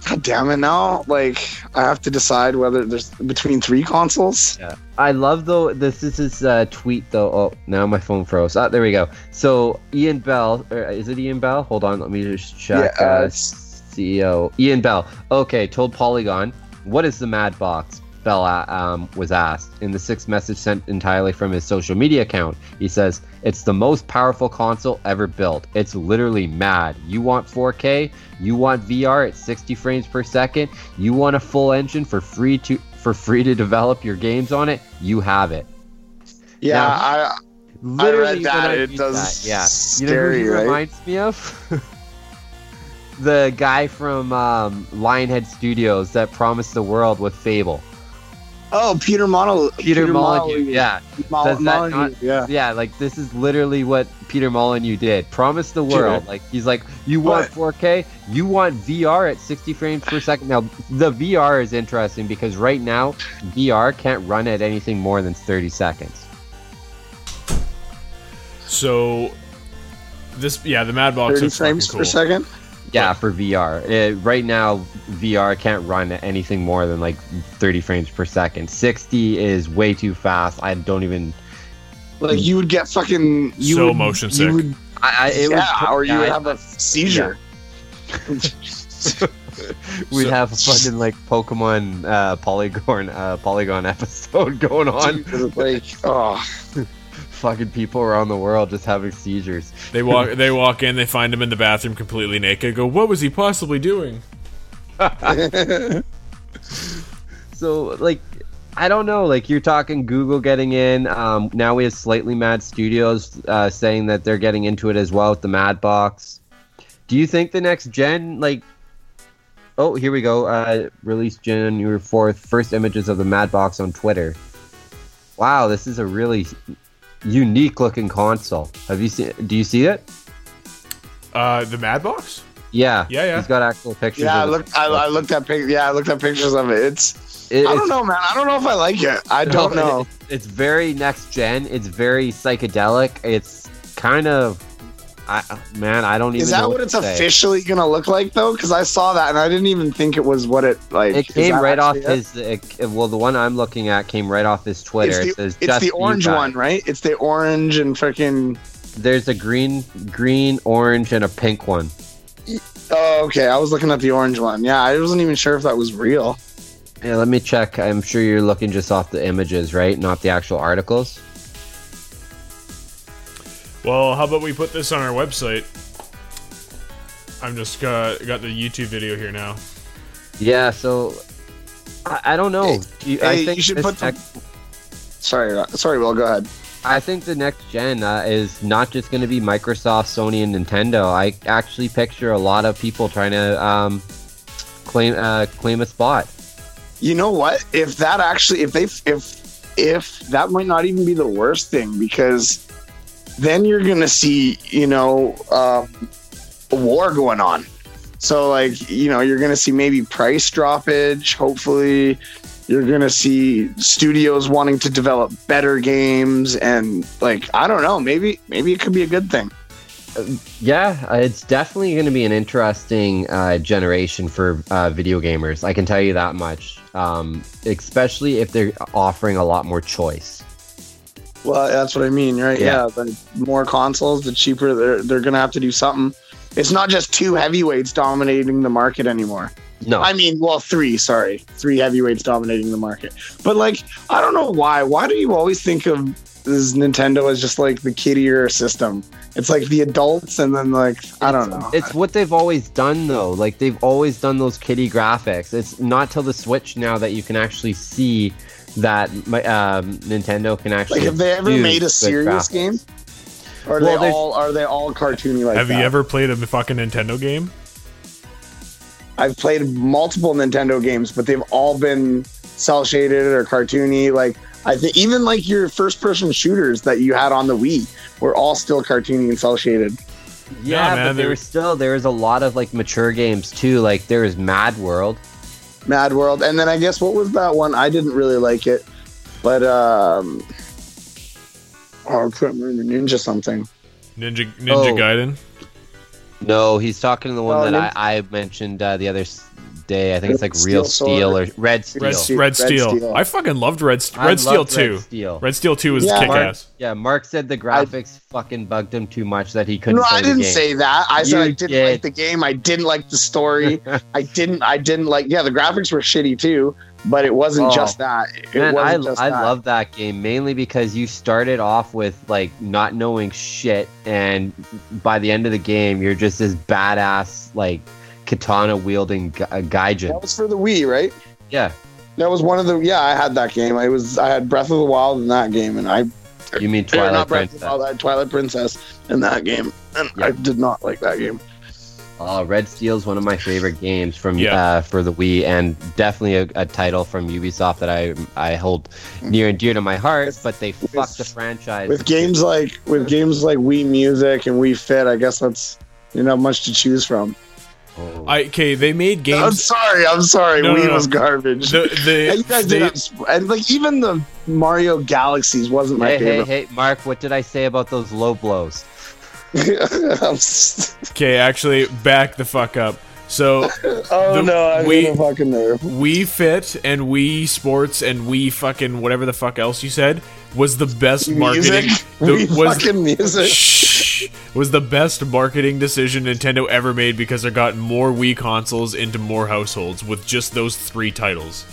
god damn it! Now, like, I have to decide whether there's between three consoles. Yeah. I love though this is his uh, tweet though. Oh, now my phone froze. Ah, there we go. So Ian Bell, or is it Ian Bell? Hold on, let me just check. Yeah, uh, uh, CEO Ian Bell. Okay, told Polygon, what is the Mad Box? Bell um, was asked in the sixth message sent entirely from his social media account. He says, "It's the most powerful console ever built. It's literally mad. You want 4K? You want VR at 60 frames per second? You want a full engine for free to for free to develop your games on it? You have it." Yeah, Now- I. Literally, read that, it does that, yeah. You know who he right? reminds me of? the guy from um, Lionhead Studios that promised the world with Fable. Oh, Peter Mono. Peter, Molyneux, yeah. Mol- Does that Molyneux, not- yeah. yeah, like this is literally what Peter Molyneux did. Promise the world. Sure. Like he's like, you oh, want 4K, you want VR at 60 frames per second. Now the VR is interesting because right now VR can't run at anything more than 30 seconds. So this, yeah, the Mad Box 30 frames cool. per second. Yeah, for VR. Uh, right now, VR can't run at anything more than like 30 frames per second. 60 is way too fast. I don't even. Like you would get fucking. You So would, motion you sick. Would, I, I, it yeah, would, or you yeah, would have a seizure. We'd So- have a fucking like Pokemon uh, Porygon uh, Porygon episode going on. like, oh, fucking people around the world just having seizures. They walk, they walk in, they find him in the bathroom completely naked. Go, what was he possibly doing? So like I don't know, like you're talking Google getting in. Um, now we have Slightly Mad Studios uh, saying that they're getting into it as well with the Mad Box. Do you think the next gen like Oh, here we go. Uh, released January 4th. First images of the Mad Box on Twitter. Wow, this is a really unique looking console. Have you seen do you see it? Uh, the Mad Box? Yeah. Yeah, yeah. He's got actual pictures. yeah. I of the- looked. I, I looked at pic. Yeah, I looked at pictures of it. It's. It- I don't know, man. I don't know if I like it. I don't No, know. it- it's very next gen. It's very psychedelic. It's kind of, I man, I don't even. Is that know what it's officially gonna look like though? Because I saw that and I didn't even think it was what it like. It came right off it? his. It, well, the one I'm looking at came right off his Twitter. It's it says the, it's just the orange one, right? It's the orange and freaking. There's a green, green, orange, and a pink one. Oh, okay. I was looking at the orange one. Yeah, I wasn't even sure if that was real. Yeah, let me check. I'm sure you're looking just off the images, right? Not the actual articles. Well, how about we put this on our website? I'm just got got the YouTube video here now. Yeah. So I, I don't know. Do you, I Hey, think you should put the- next- Sorry, sorry. Will go ahead. I think the next gen uh, is not just going to be Microsoft, Sony, and Nintendo. I actually picture a lot of people trying to um, claim uh, claim a spot. You know what? If that actually, if they, if if that might not even be the worst thing, because then you're gonna see, you know, um, a war going on. So like, you know, you're gonna see maybe price droppage. Hopefully, you're gonna see studios wanting to develop better games, and like, I don't know, maybe maybe it could be a good thing. Yeah, uh, it's definitely going to be an interesting uh, generation for uh, video gamers. I can tell you that much. Um, especially if they're offering a lot more choice. Well, that's what I mean, right? Yeah. Yeah, the more consoles, the cheaper they're they're gonna have to do something. It's not just two heavyweights dominating the market anymore. No, I mean, well, three. Sorry, three heavyweights dominating the market. But like, I don't know why. Why do you always think of this Nintendo as just like the kiddier system? It's like the adults, and then like I don't know. It's what they've always done, though. Like they've always done those kitty graphics. It's not till the Switch now that you can actually see that my, um, Nintendo can actually. like, have they ever made a serious game? Or are Well, they all are they all cartoony like Have that? you ever played a fucking Nintendo game? I've played multiple Nintendo games, but they've all been cel shaded or cartoony. Like I think even like your first person shooters that you had on the Wii were all still cartoony and cel shaded. Yeah, man, but there there- was still there was a lot of like mature games too. Like there was Mad World. Mad World, and then I guess what was that one? I didn't really like it, but um, oh, I can't remember Ninja something. Ninja Ninja Oh. Gaiden. No, he's talking to the one Oh, that Nin- I, I mentioned uh, the other s- day. I think it's like Steel Real Sword. Steel or Red Steel. Red, Steel. Red, Red Steel. Steel. I fucking loved Red Red I Steel loved too. Red Steel. Red Steel two was Yeah. kick Mark, ass. yeah, Mark said the graphics fucking bugged him too much that he couldn't. No, play I didn't game. say that. I said I didn't did. like the game. I didn't like the story. I didn't. I didn't like. Yeah, the graphics were shitty too, but it wasn't Oh. just that. It Man, I, wasn't just I that. love that game mainly because you started off with like not knowing shit, and by the end of the game, you're just this badass like katana wielding gu- uh, gaijin. That was for the Wii, right? Yeah, That was one of the. Yeah, I had that game. I was. I had Breath of the Wild in that game, and I. you mean or Twilight not Breath of Princess? the Wild. I had Twilight Princess in that game, and Yeah. I did not like that game. Oh, Red Steel is one of my favorite games from Yeah. uh, for the Wii, and definitely a, a title from Ubisoft that I I hold near and dear to my heart. But they fucked the franchise With games like with games like Wii Music and Wii Fit, I guess that's you know much to choose from. Oh. I okay, they made games. I'm sorry. I'm sorry. No, no, Wii no. was garbage. The, And you guys the, did they, and like even the Mario Galaxies wasn't my Hey, hey, favorite. hey, Mark! What did I say about those low blows? Okay, actually, back the fuck up. So oh The no, I'm gonna fucking nerve. Wii Fit and Wii Sports and We fucking whatever the fuck else you said was the best marketing. Music, the- Wii was fucking music. Shh. was the best marketing decision Nintendo ever made because they got more Wii consoles into more households with just those three titles.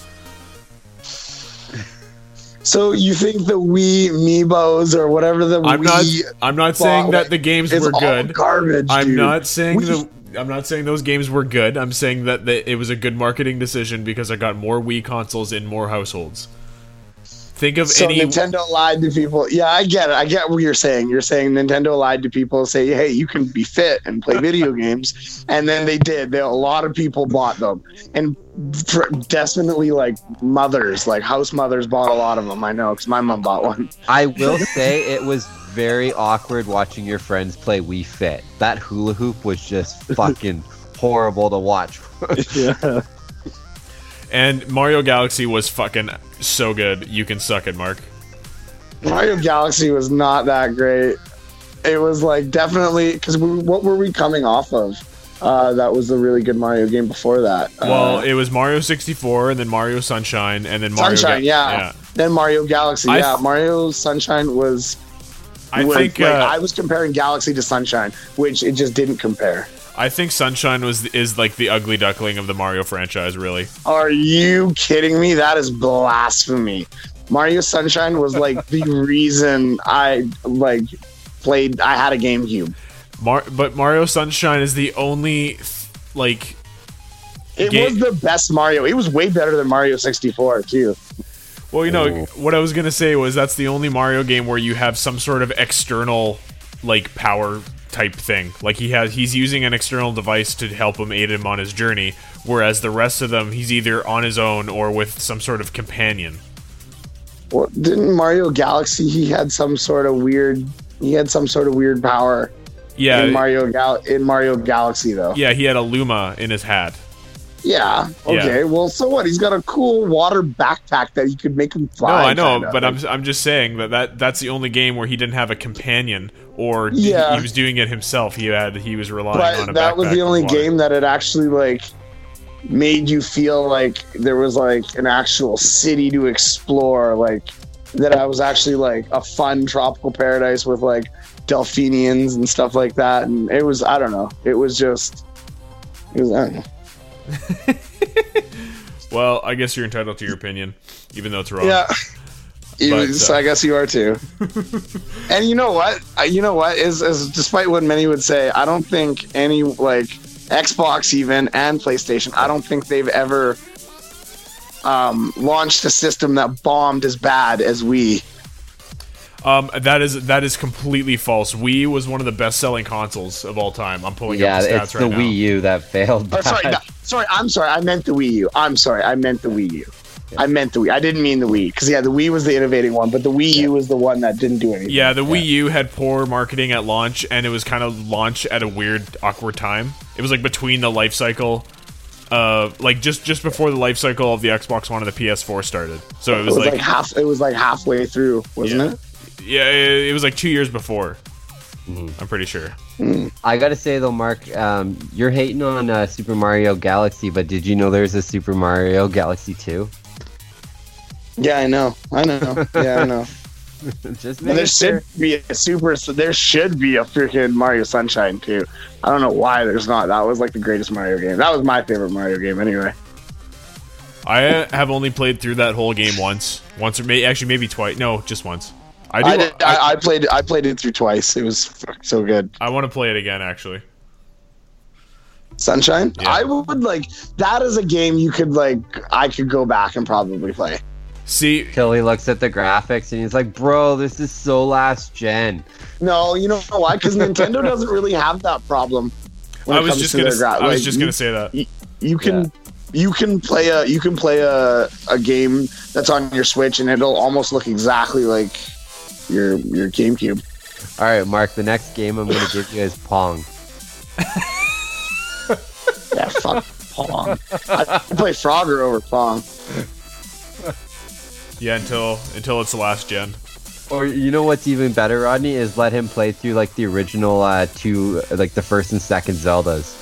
So you think the Wii Meebos or whatever the I'm not. Wii I'm not saying that the games were good. garbage? I'm dude. not saying Wii- the. I'm not saying those games were good. I'm saying that the, it was a good marketing decision because I got more Wii consoles in more households. Think of So any. Nintendo lied to people. Yeah, I get it. I get what you're saying. You're saying Nintendo lied to people, say, "Hey, you can be fit and play video games," and then they did. They, a lot of people bought them, and for, definitely like mothers, like house mothers, bought a lot of them. I know because my mom bought one. I will say it was very awkward watching your friends play Wii Fit. That hula hoop was just fucking horrible to watch. yeah. And Mario Galaxy was fucking so good. You can suck it, Mark. Mario Galaxy was not that great. It was like definitely because we, what were we coming off of? Uh, that was a really good Mario game before that. Well, uh, it was Mario 64, and then Mario Sunshine, and then Mario. Sunshine, Ga- yeah. Then Mario Galaxy, I yeah. th- Mario Sunshine was. I was, think. like, uh, I was comparing Galaxy to Sunshine, which it just didn't compare. I think Sunshine was is like the ugly duckling of the Mario franchise. Really. Are you kidding me? That is blasphemy. Mario Sunshine was like the reason I like played. I had a GameCube. Mar- but Mario Sunshine is the only like It was the best Mario. It was way better than Mario 64 too. Well, you know, oh. what I was gonna say was that's the only Mario game where you have some sort of external, like power type thing. Like he has, he's using an external device to help him aid him on his journey. Whereas the rest of them, he's either on his own or with some sort of companion. Well, didn't Mario Galaxy? He had some sort of weird. He had some sort of weird power Yeah, in Mario Gal in Mario Galaxy though. yeah, he had a Luma in his hat. Yeah. Okay. Well, so what? He's got a cool water backpack that he could make him fly. No. I know, but I'm I'm just saying that, that that's the only game where he didn't have a companion or Yeah. he, he was doing it himself. He had he was relying on But a that was the only game that it actually like made you feel like there was like an actual city to explore. Like that, I was actually like a fun tropical paradise with like delphinians and stuff like that. And it was I don't know. It was just. It was, I don't know. Well, I guess you're entitled to your opinion, even though it's wrong. Yeah. But, so uh, I guess you are too. and you know what? You know what is, is despite what many would say, I don't think any like Xbox even and PlayStation. I don't think they've ever um, launched a system that bombed as bad as Wii. Um, that is that is completely false. Wii was one of the best-selling consoles of all time. I'm pulling yeah, up the stats it's right the now. Wii U that failed. Oh, sorry, no, sorry. I'm sorry. I meant the Wii U. I'm sorry. I meant the Wii U. I meant the Wii. I didn't mean the Wii because yeah, the Wii was the innovating one, but the Wii U was the one that didn't do anything. Yeah, the Wii U had poor marketing at launch, and it was kind of launch at a weird, awkward time. It was like between the life cycle, uh, like just just before the life cycle of the Xbox One and the PS4 started. So it it was, was, like, like, half. It was like halfway through, wasn't Yeah. it? Yeah, it, it was like two years before. Mm-hmm. I'm pretty sure. I gotta say though, Mark, um, you're hating on uh, Super Mario Galaxy, but did you know there's a Super Mario Galaxy 2? Yeah, I know. I know. Yeah, I know. Just there sure. should be a super. There should be a freaking Mario Sunshine too. I don't know why there's not. That was like the greatest Mario game. That was my favorite Mario game anyway. I have only played through that whole game once, once or may actually maybe twice. No, just once. I do. I, I, did, I, I played. I played it through twice. It was so good. I want to play it again. Actually, Sunshine. Yeah. I would like that is a game you could like. I could go back and probably play. see, Till he looks at the graphics and he's like, bro, this is so last gen. No, you know why? Because Nintendo doesn't really have that problem. when I it was comes just to gonna. their gra- I was like, just you- gonna say that. you can you can play a you can play a, a game that's on your Switch and it'll almost look exactly like your your GameCube. All right, Mark, the next game I'm gonna give you is Pong. Yeah, fuck Pong. I play Frogger over Pong. Yeah, until until it's the last gen. Or you know what's even better, Rodney, is let him play through like the original uh, two, like the first and second Zeldas.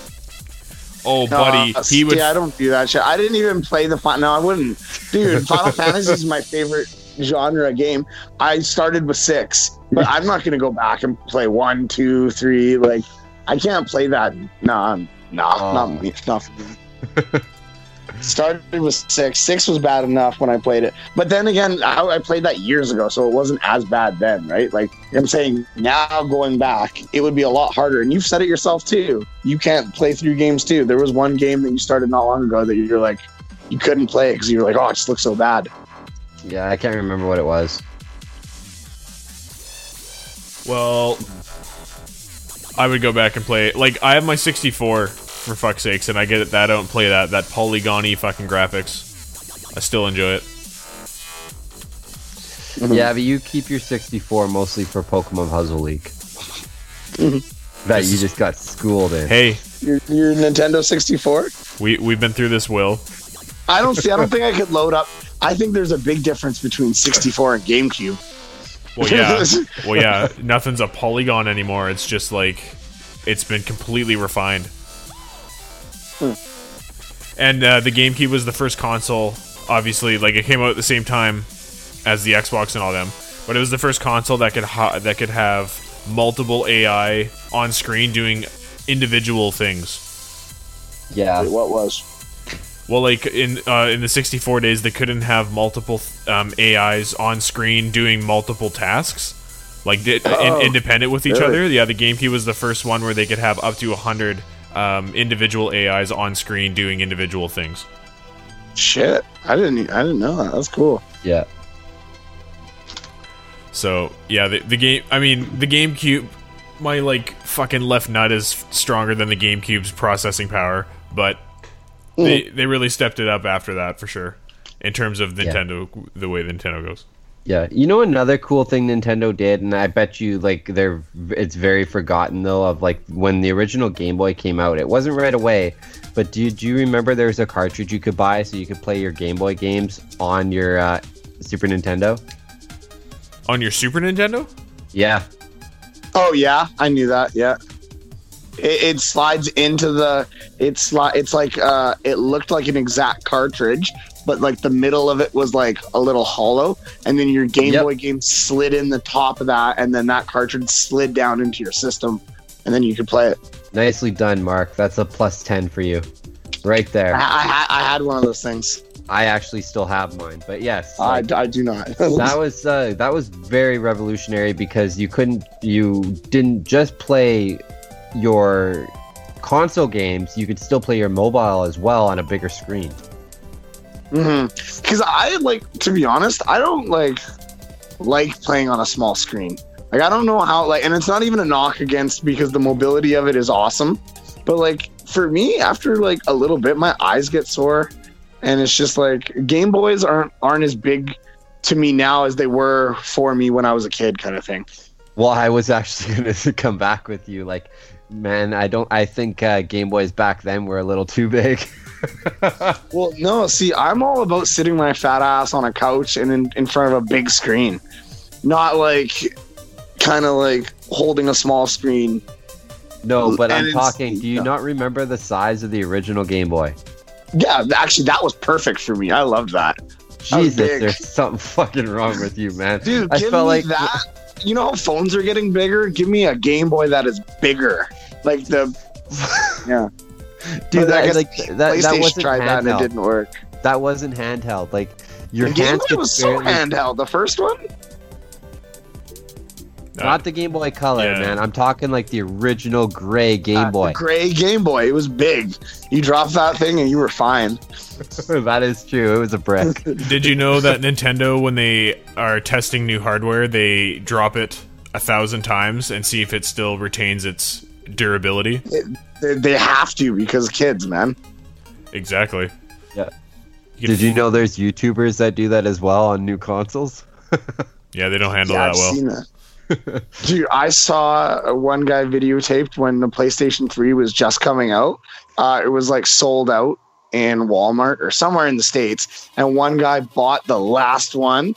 Oh, buddy, Uh, he would. Yeah, I don't do that shit. I didn't even play the final. No, I wouldn't. Dude, Final Fantasy is my favorite genre game. I started with six, but I'm not gonna go back and play one, two, three. Like, I can't play that. Nah, nah, Oh. not me. Not for me. started with six. Six was bad enough when I played it, but then again, I, I played that years ago, so it wasn't as bad then, right? Like I'm saying, now going back, it would be a lot harder. And you've said it yourself too. You can't play through games too. There was one game that you started not long ago that you're like, you couldn't play it because you were like, oh, it just looks so bad. Yeah, I can't remember what it was. Well, I would go back and play. Like, I have my 64 for fuck's sakes, and I get it that I don't play that that polygony fucking graphics. I still enjoy it. Yeah, but you keep your 64 mostly for Pokemon Puzzle League. Mm-hmm. that you just got schooled in. Hey, Your, your Nintendo 64. we we've been through this, Will. I don't see. I don't think I could load up. I think there's a big difference between 64 and GameCube. Well, yeah, well, yeah. Nothing's a polygon anymore. It's just like it's been completely refined. And uh, the GameCube was the first console. Obviously, like it came out at the same time as the Xbox and all them, but it was the first console that could ha- that could have multiple AI on screen doing individual things. Yeah. Wait, what was? Well, like in uh, in the 64 days, they couldn't have multiple um, AIs on screen doing multiple tasks, like di- Oh, in- independent with each really? other. Yeah, the GameCube was the first one where they could have up to 100 um, individual AIs on screen doing individual things. Shit, I didn't. I didn't know that. That's cool. Yeah. So yeah, the, the game. I mean, the GameCube. My like fucking left nut is stronger than the GameCube's processing power, but they they really stepped it up after that for sure. In terms of Yeah. Nintendo, the way Nintendo goes. Yeah, you know another cool thing Nintendo did, and I bet you like they're it's very forgotten though. Of like when the original Game Boy came out, it wasn't right away. But do, do you remember there was a cartridge you could buy so you could play your Game Boy games on your uh, Super Nintendo? On your Super Nintendo? Yeah, Oh yeah, I knew that. Yeah, it, it slides into the. It's sli- It's like uh, it looked like an exact cartridge, but like the middle of it was like a little hollow, and then your Game Yep. Boy game slid in the top of that, and then that cartridge slid down into your system, and then you could play it. nicely done, Mark. That's a plus ten for you, right there. I, I, I had one of those things. I actually still have mine, but yes, I, I do not. that was uh, that was very revolutionary because you couldn't you didn't just play your console games you could still play your mobile as well on a bigger screen mm-hmm. Because I like to be honest, I don't like like playing on a small screen. Like I don't know how like, and it's not even a knock against because the mobility of it is awesome. But like for me, after like a little bit, my eyes get sore, and it's just like Game Boys aren't aren't as big to me now as they were for me when I was a kid, kind of thing. Well, I was actually going to come back with you. Like, man, I don't. I think uh, Game Boys back then were a little too big. Well, no, see, I'm all about sitting my fat ass on a couch and in, in front of a big screen, not like kind of like holding a small screen. no, but I'm talking. Do you yeah. not remember the size of the original Game Boy? Yeah, actually, that was perfect for me. I loved that. Jesus, there's something fucking wrong with you, man. Dude, I give felt me like that. You know how phones are getting bigger? Give me a Game Boy that is bigger. Like the. Yeah. dude, that, guess like that, PlayStation that wasn't tried that and it didn't work. That wasn't handheld. Like your The Game Boy was so handheld. The first one? Not the Game Boy Color, Yeah. man. I'm talking like the original gray Game Uh, Boy. The gray Game Boy. It was big. You dropped that thing and you were fine. that is true. It was a brick. Did you know that Nintendo, when they are testing new hardware, they drop it a thousand times and see if it still retains its durability? They, they have to because kids, man. Exactly. Yeah. You Did you know there's YouTubers that do that as well on new consoles? Yeah, they don't handle Yeah, that I've well. seen that. Dude, I saw one guy videotaped when the PlayStation 3 was just coming out. Uh, it was like sold out in Walmart or somewhere in the States. And one guy bought the last one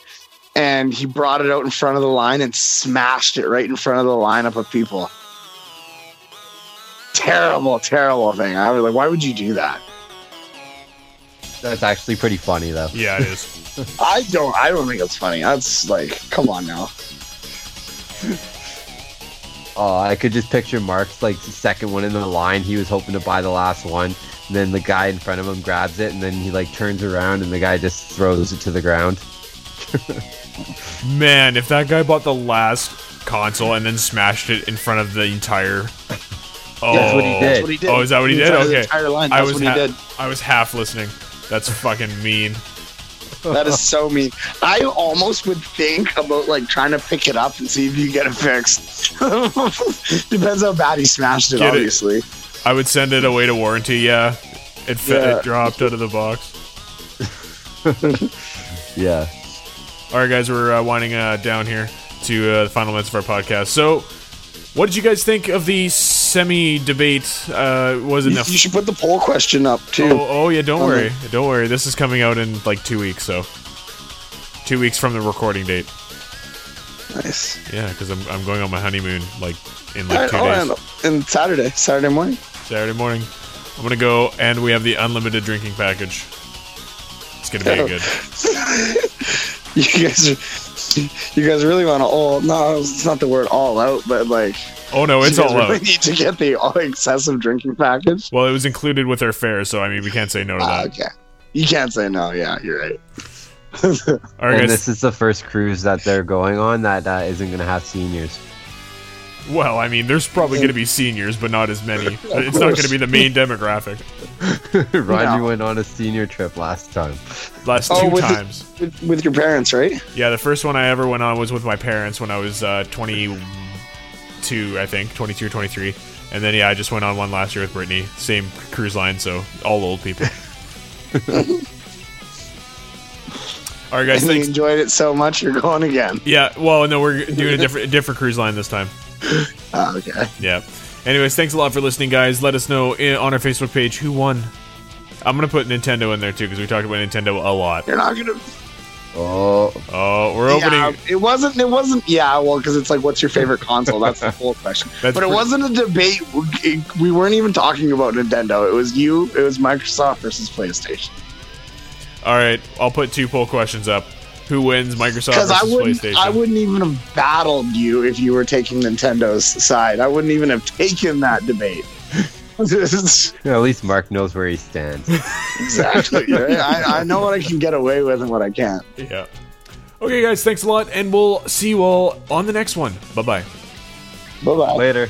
and he brought it out in front of the line and smashed it right in front of the lineup of people. Terrible, terrible thing. I was like, why would you do that? That's actually pretty funny though. Yeah, it is. I don't I don't think it's funny. That's like, come on now. Oh, I could just picture Mark's like second one in the line. He was hoping to buy the last one. And then the guy in front of him grabs it, and then he like turns around, and the guy just throws it to the ground. Man, if that guy bought the last console and then smashed it in front of the entire. Oh, That's what he oh. did. That's what he did. Oh, is that what he In did? front the Okay. entire line. I was what he ha- did. I was half listening. That's fucking mean. That is so mean. I almost would think about like trying to pick it up and see if you get it fixed. Depends how bad he smashed it, Get it. obviously. I would send it away to warranty. Yeah, it fit, Yeah. it dropped out of the box. Yeah. All right, guys, we're uh, winding uh, down here to uh, the final minutes of our podcast. So, what did you guys think of the semi debate? Uh, was it You, enough? you should put the poll question up too. Oh, oh yeah, don't On worry, don't worry. This is coming out in like two weeks, so two weeks from the recording date. Nice. Yeah, because I'm, I'm going on my honeymoon like in like two oh, days. and, and Saturday, Saturday morning. Saturday morning, I'm gonna go, and we have the unlimited drinking package. It's gonna be good. You guys, are, you guys really want to all? No, it's not the word all out, but like, Oh no, it's you guys all really out. Need to get the all excessive drinking package. Well, it was included with our fare, so I mean, we can't say no to Ah, that. okay, you can't say no. Yeah, you're right. All right, and guys. this is the first cruise that they're going on that uh, isn't going to have seniors. Well, I mean, there's probably going to be seniors, but not as many. It's not going to be the main demographic. Rodney No. went on a senior trip last time. Last Oh, two with the- times. With, with your parents, right? Yeah, the first one I ever went on was with my parents when I was uh, 22, I think, 22 or 23. And then, yeah, I just went on one last year with Brittany. Same cruise line, so all old people. all right, guys, And you enjoyed it so much, you're going again. Yeah, well, no, we're doing a different, a different cruise line this time. Ah, okay. Yeah. Anyways, thanks a lot for listening, guys. Let us know i on our Facebook page who won. I'm gonna put Nintendo in there too because we talked about Nintendo a lot. You're not gonna. Oh, Oh, we're opening. Yeah, it wasn't. It wasn't. Yeah, well, because it's like, what's your favorite console? That's the whole question. That's but it pretty- wasn't a debate. We- We weren't even talking about Nintendo. It was you. It was Microsoft versus PlayStation. All right, I'll put two poll questions up. Who wins, Microsoft Because I versus wouldn't. PlayStation? I wouldn't even have battled you if you were taking Nintendo's side. I wouldn't even have taken that debate. at least Mark knows where he stands. exactly. right? I, I know what I can get away with and what I can't. Yeah. Okay, guys, thanks a lot, and we'll see you all on the next one. Bye bye. Bye bye. Later.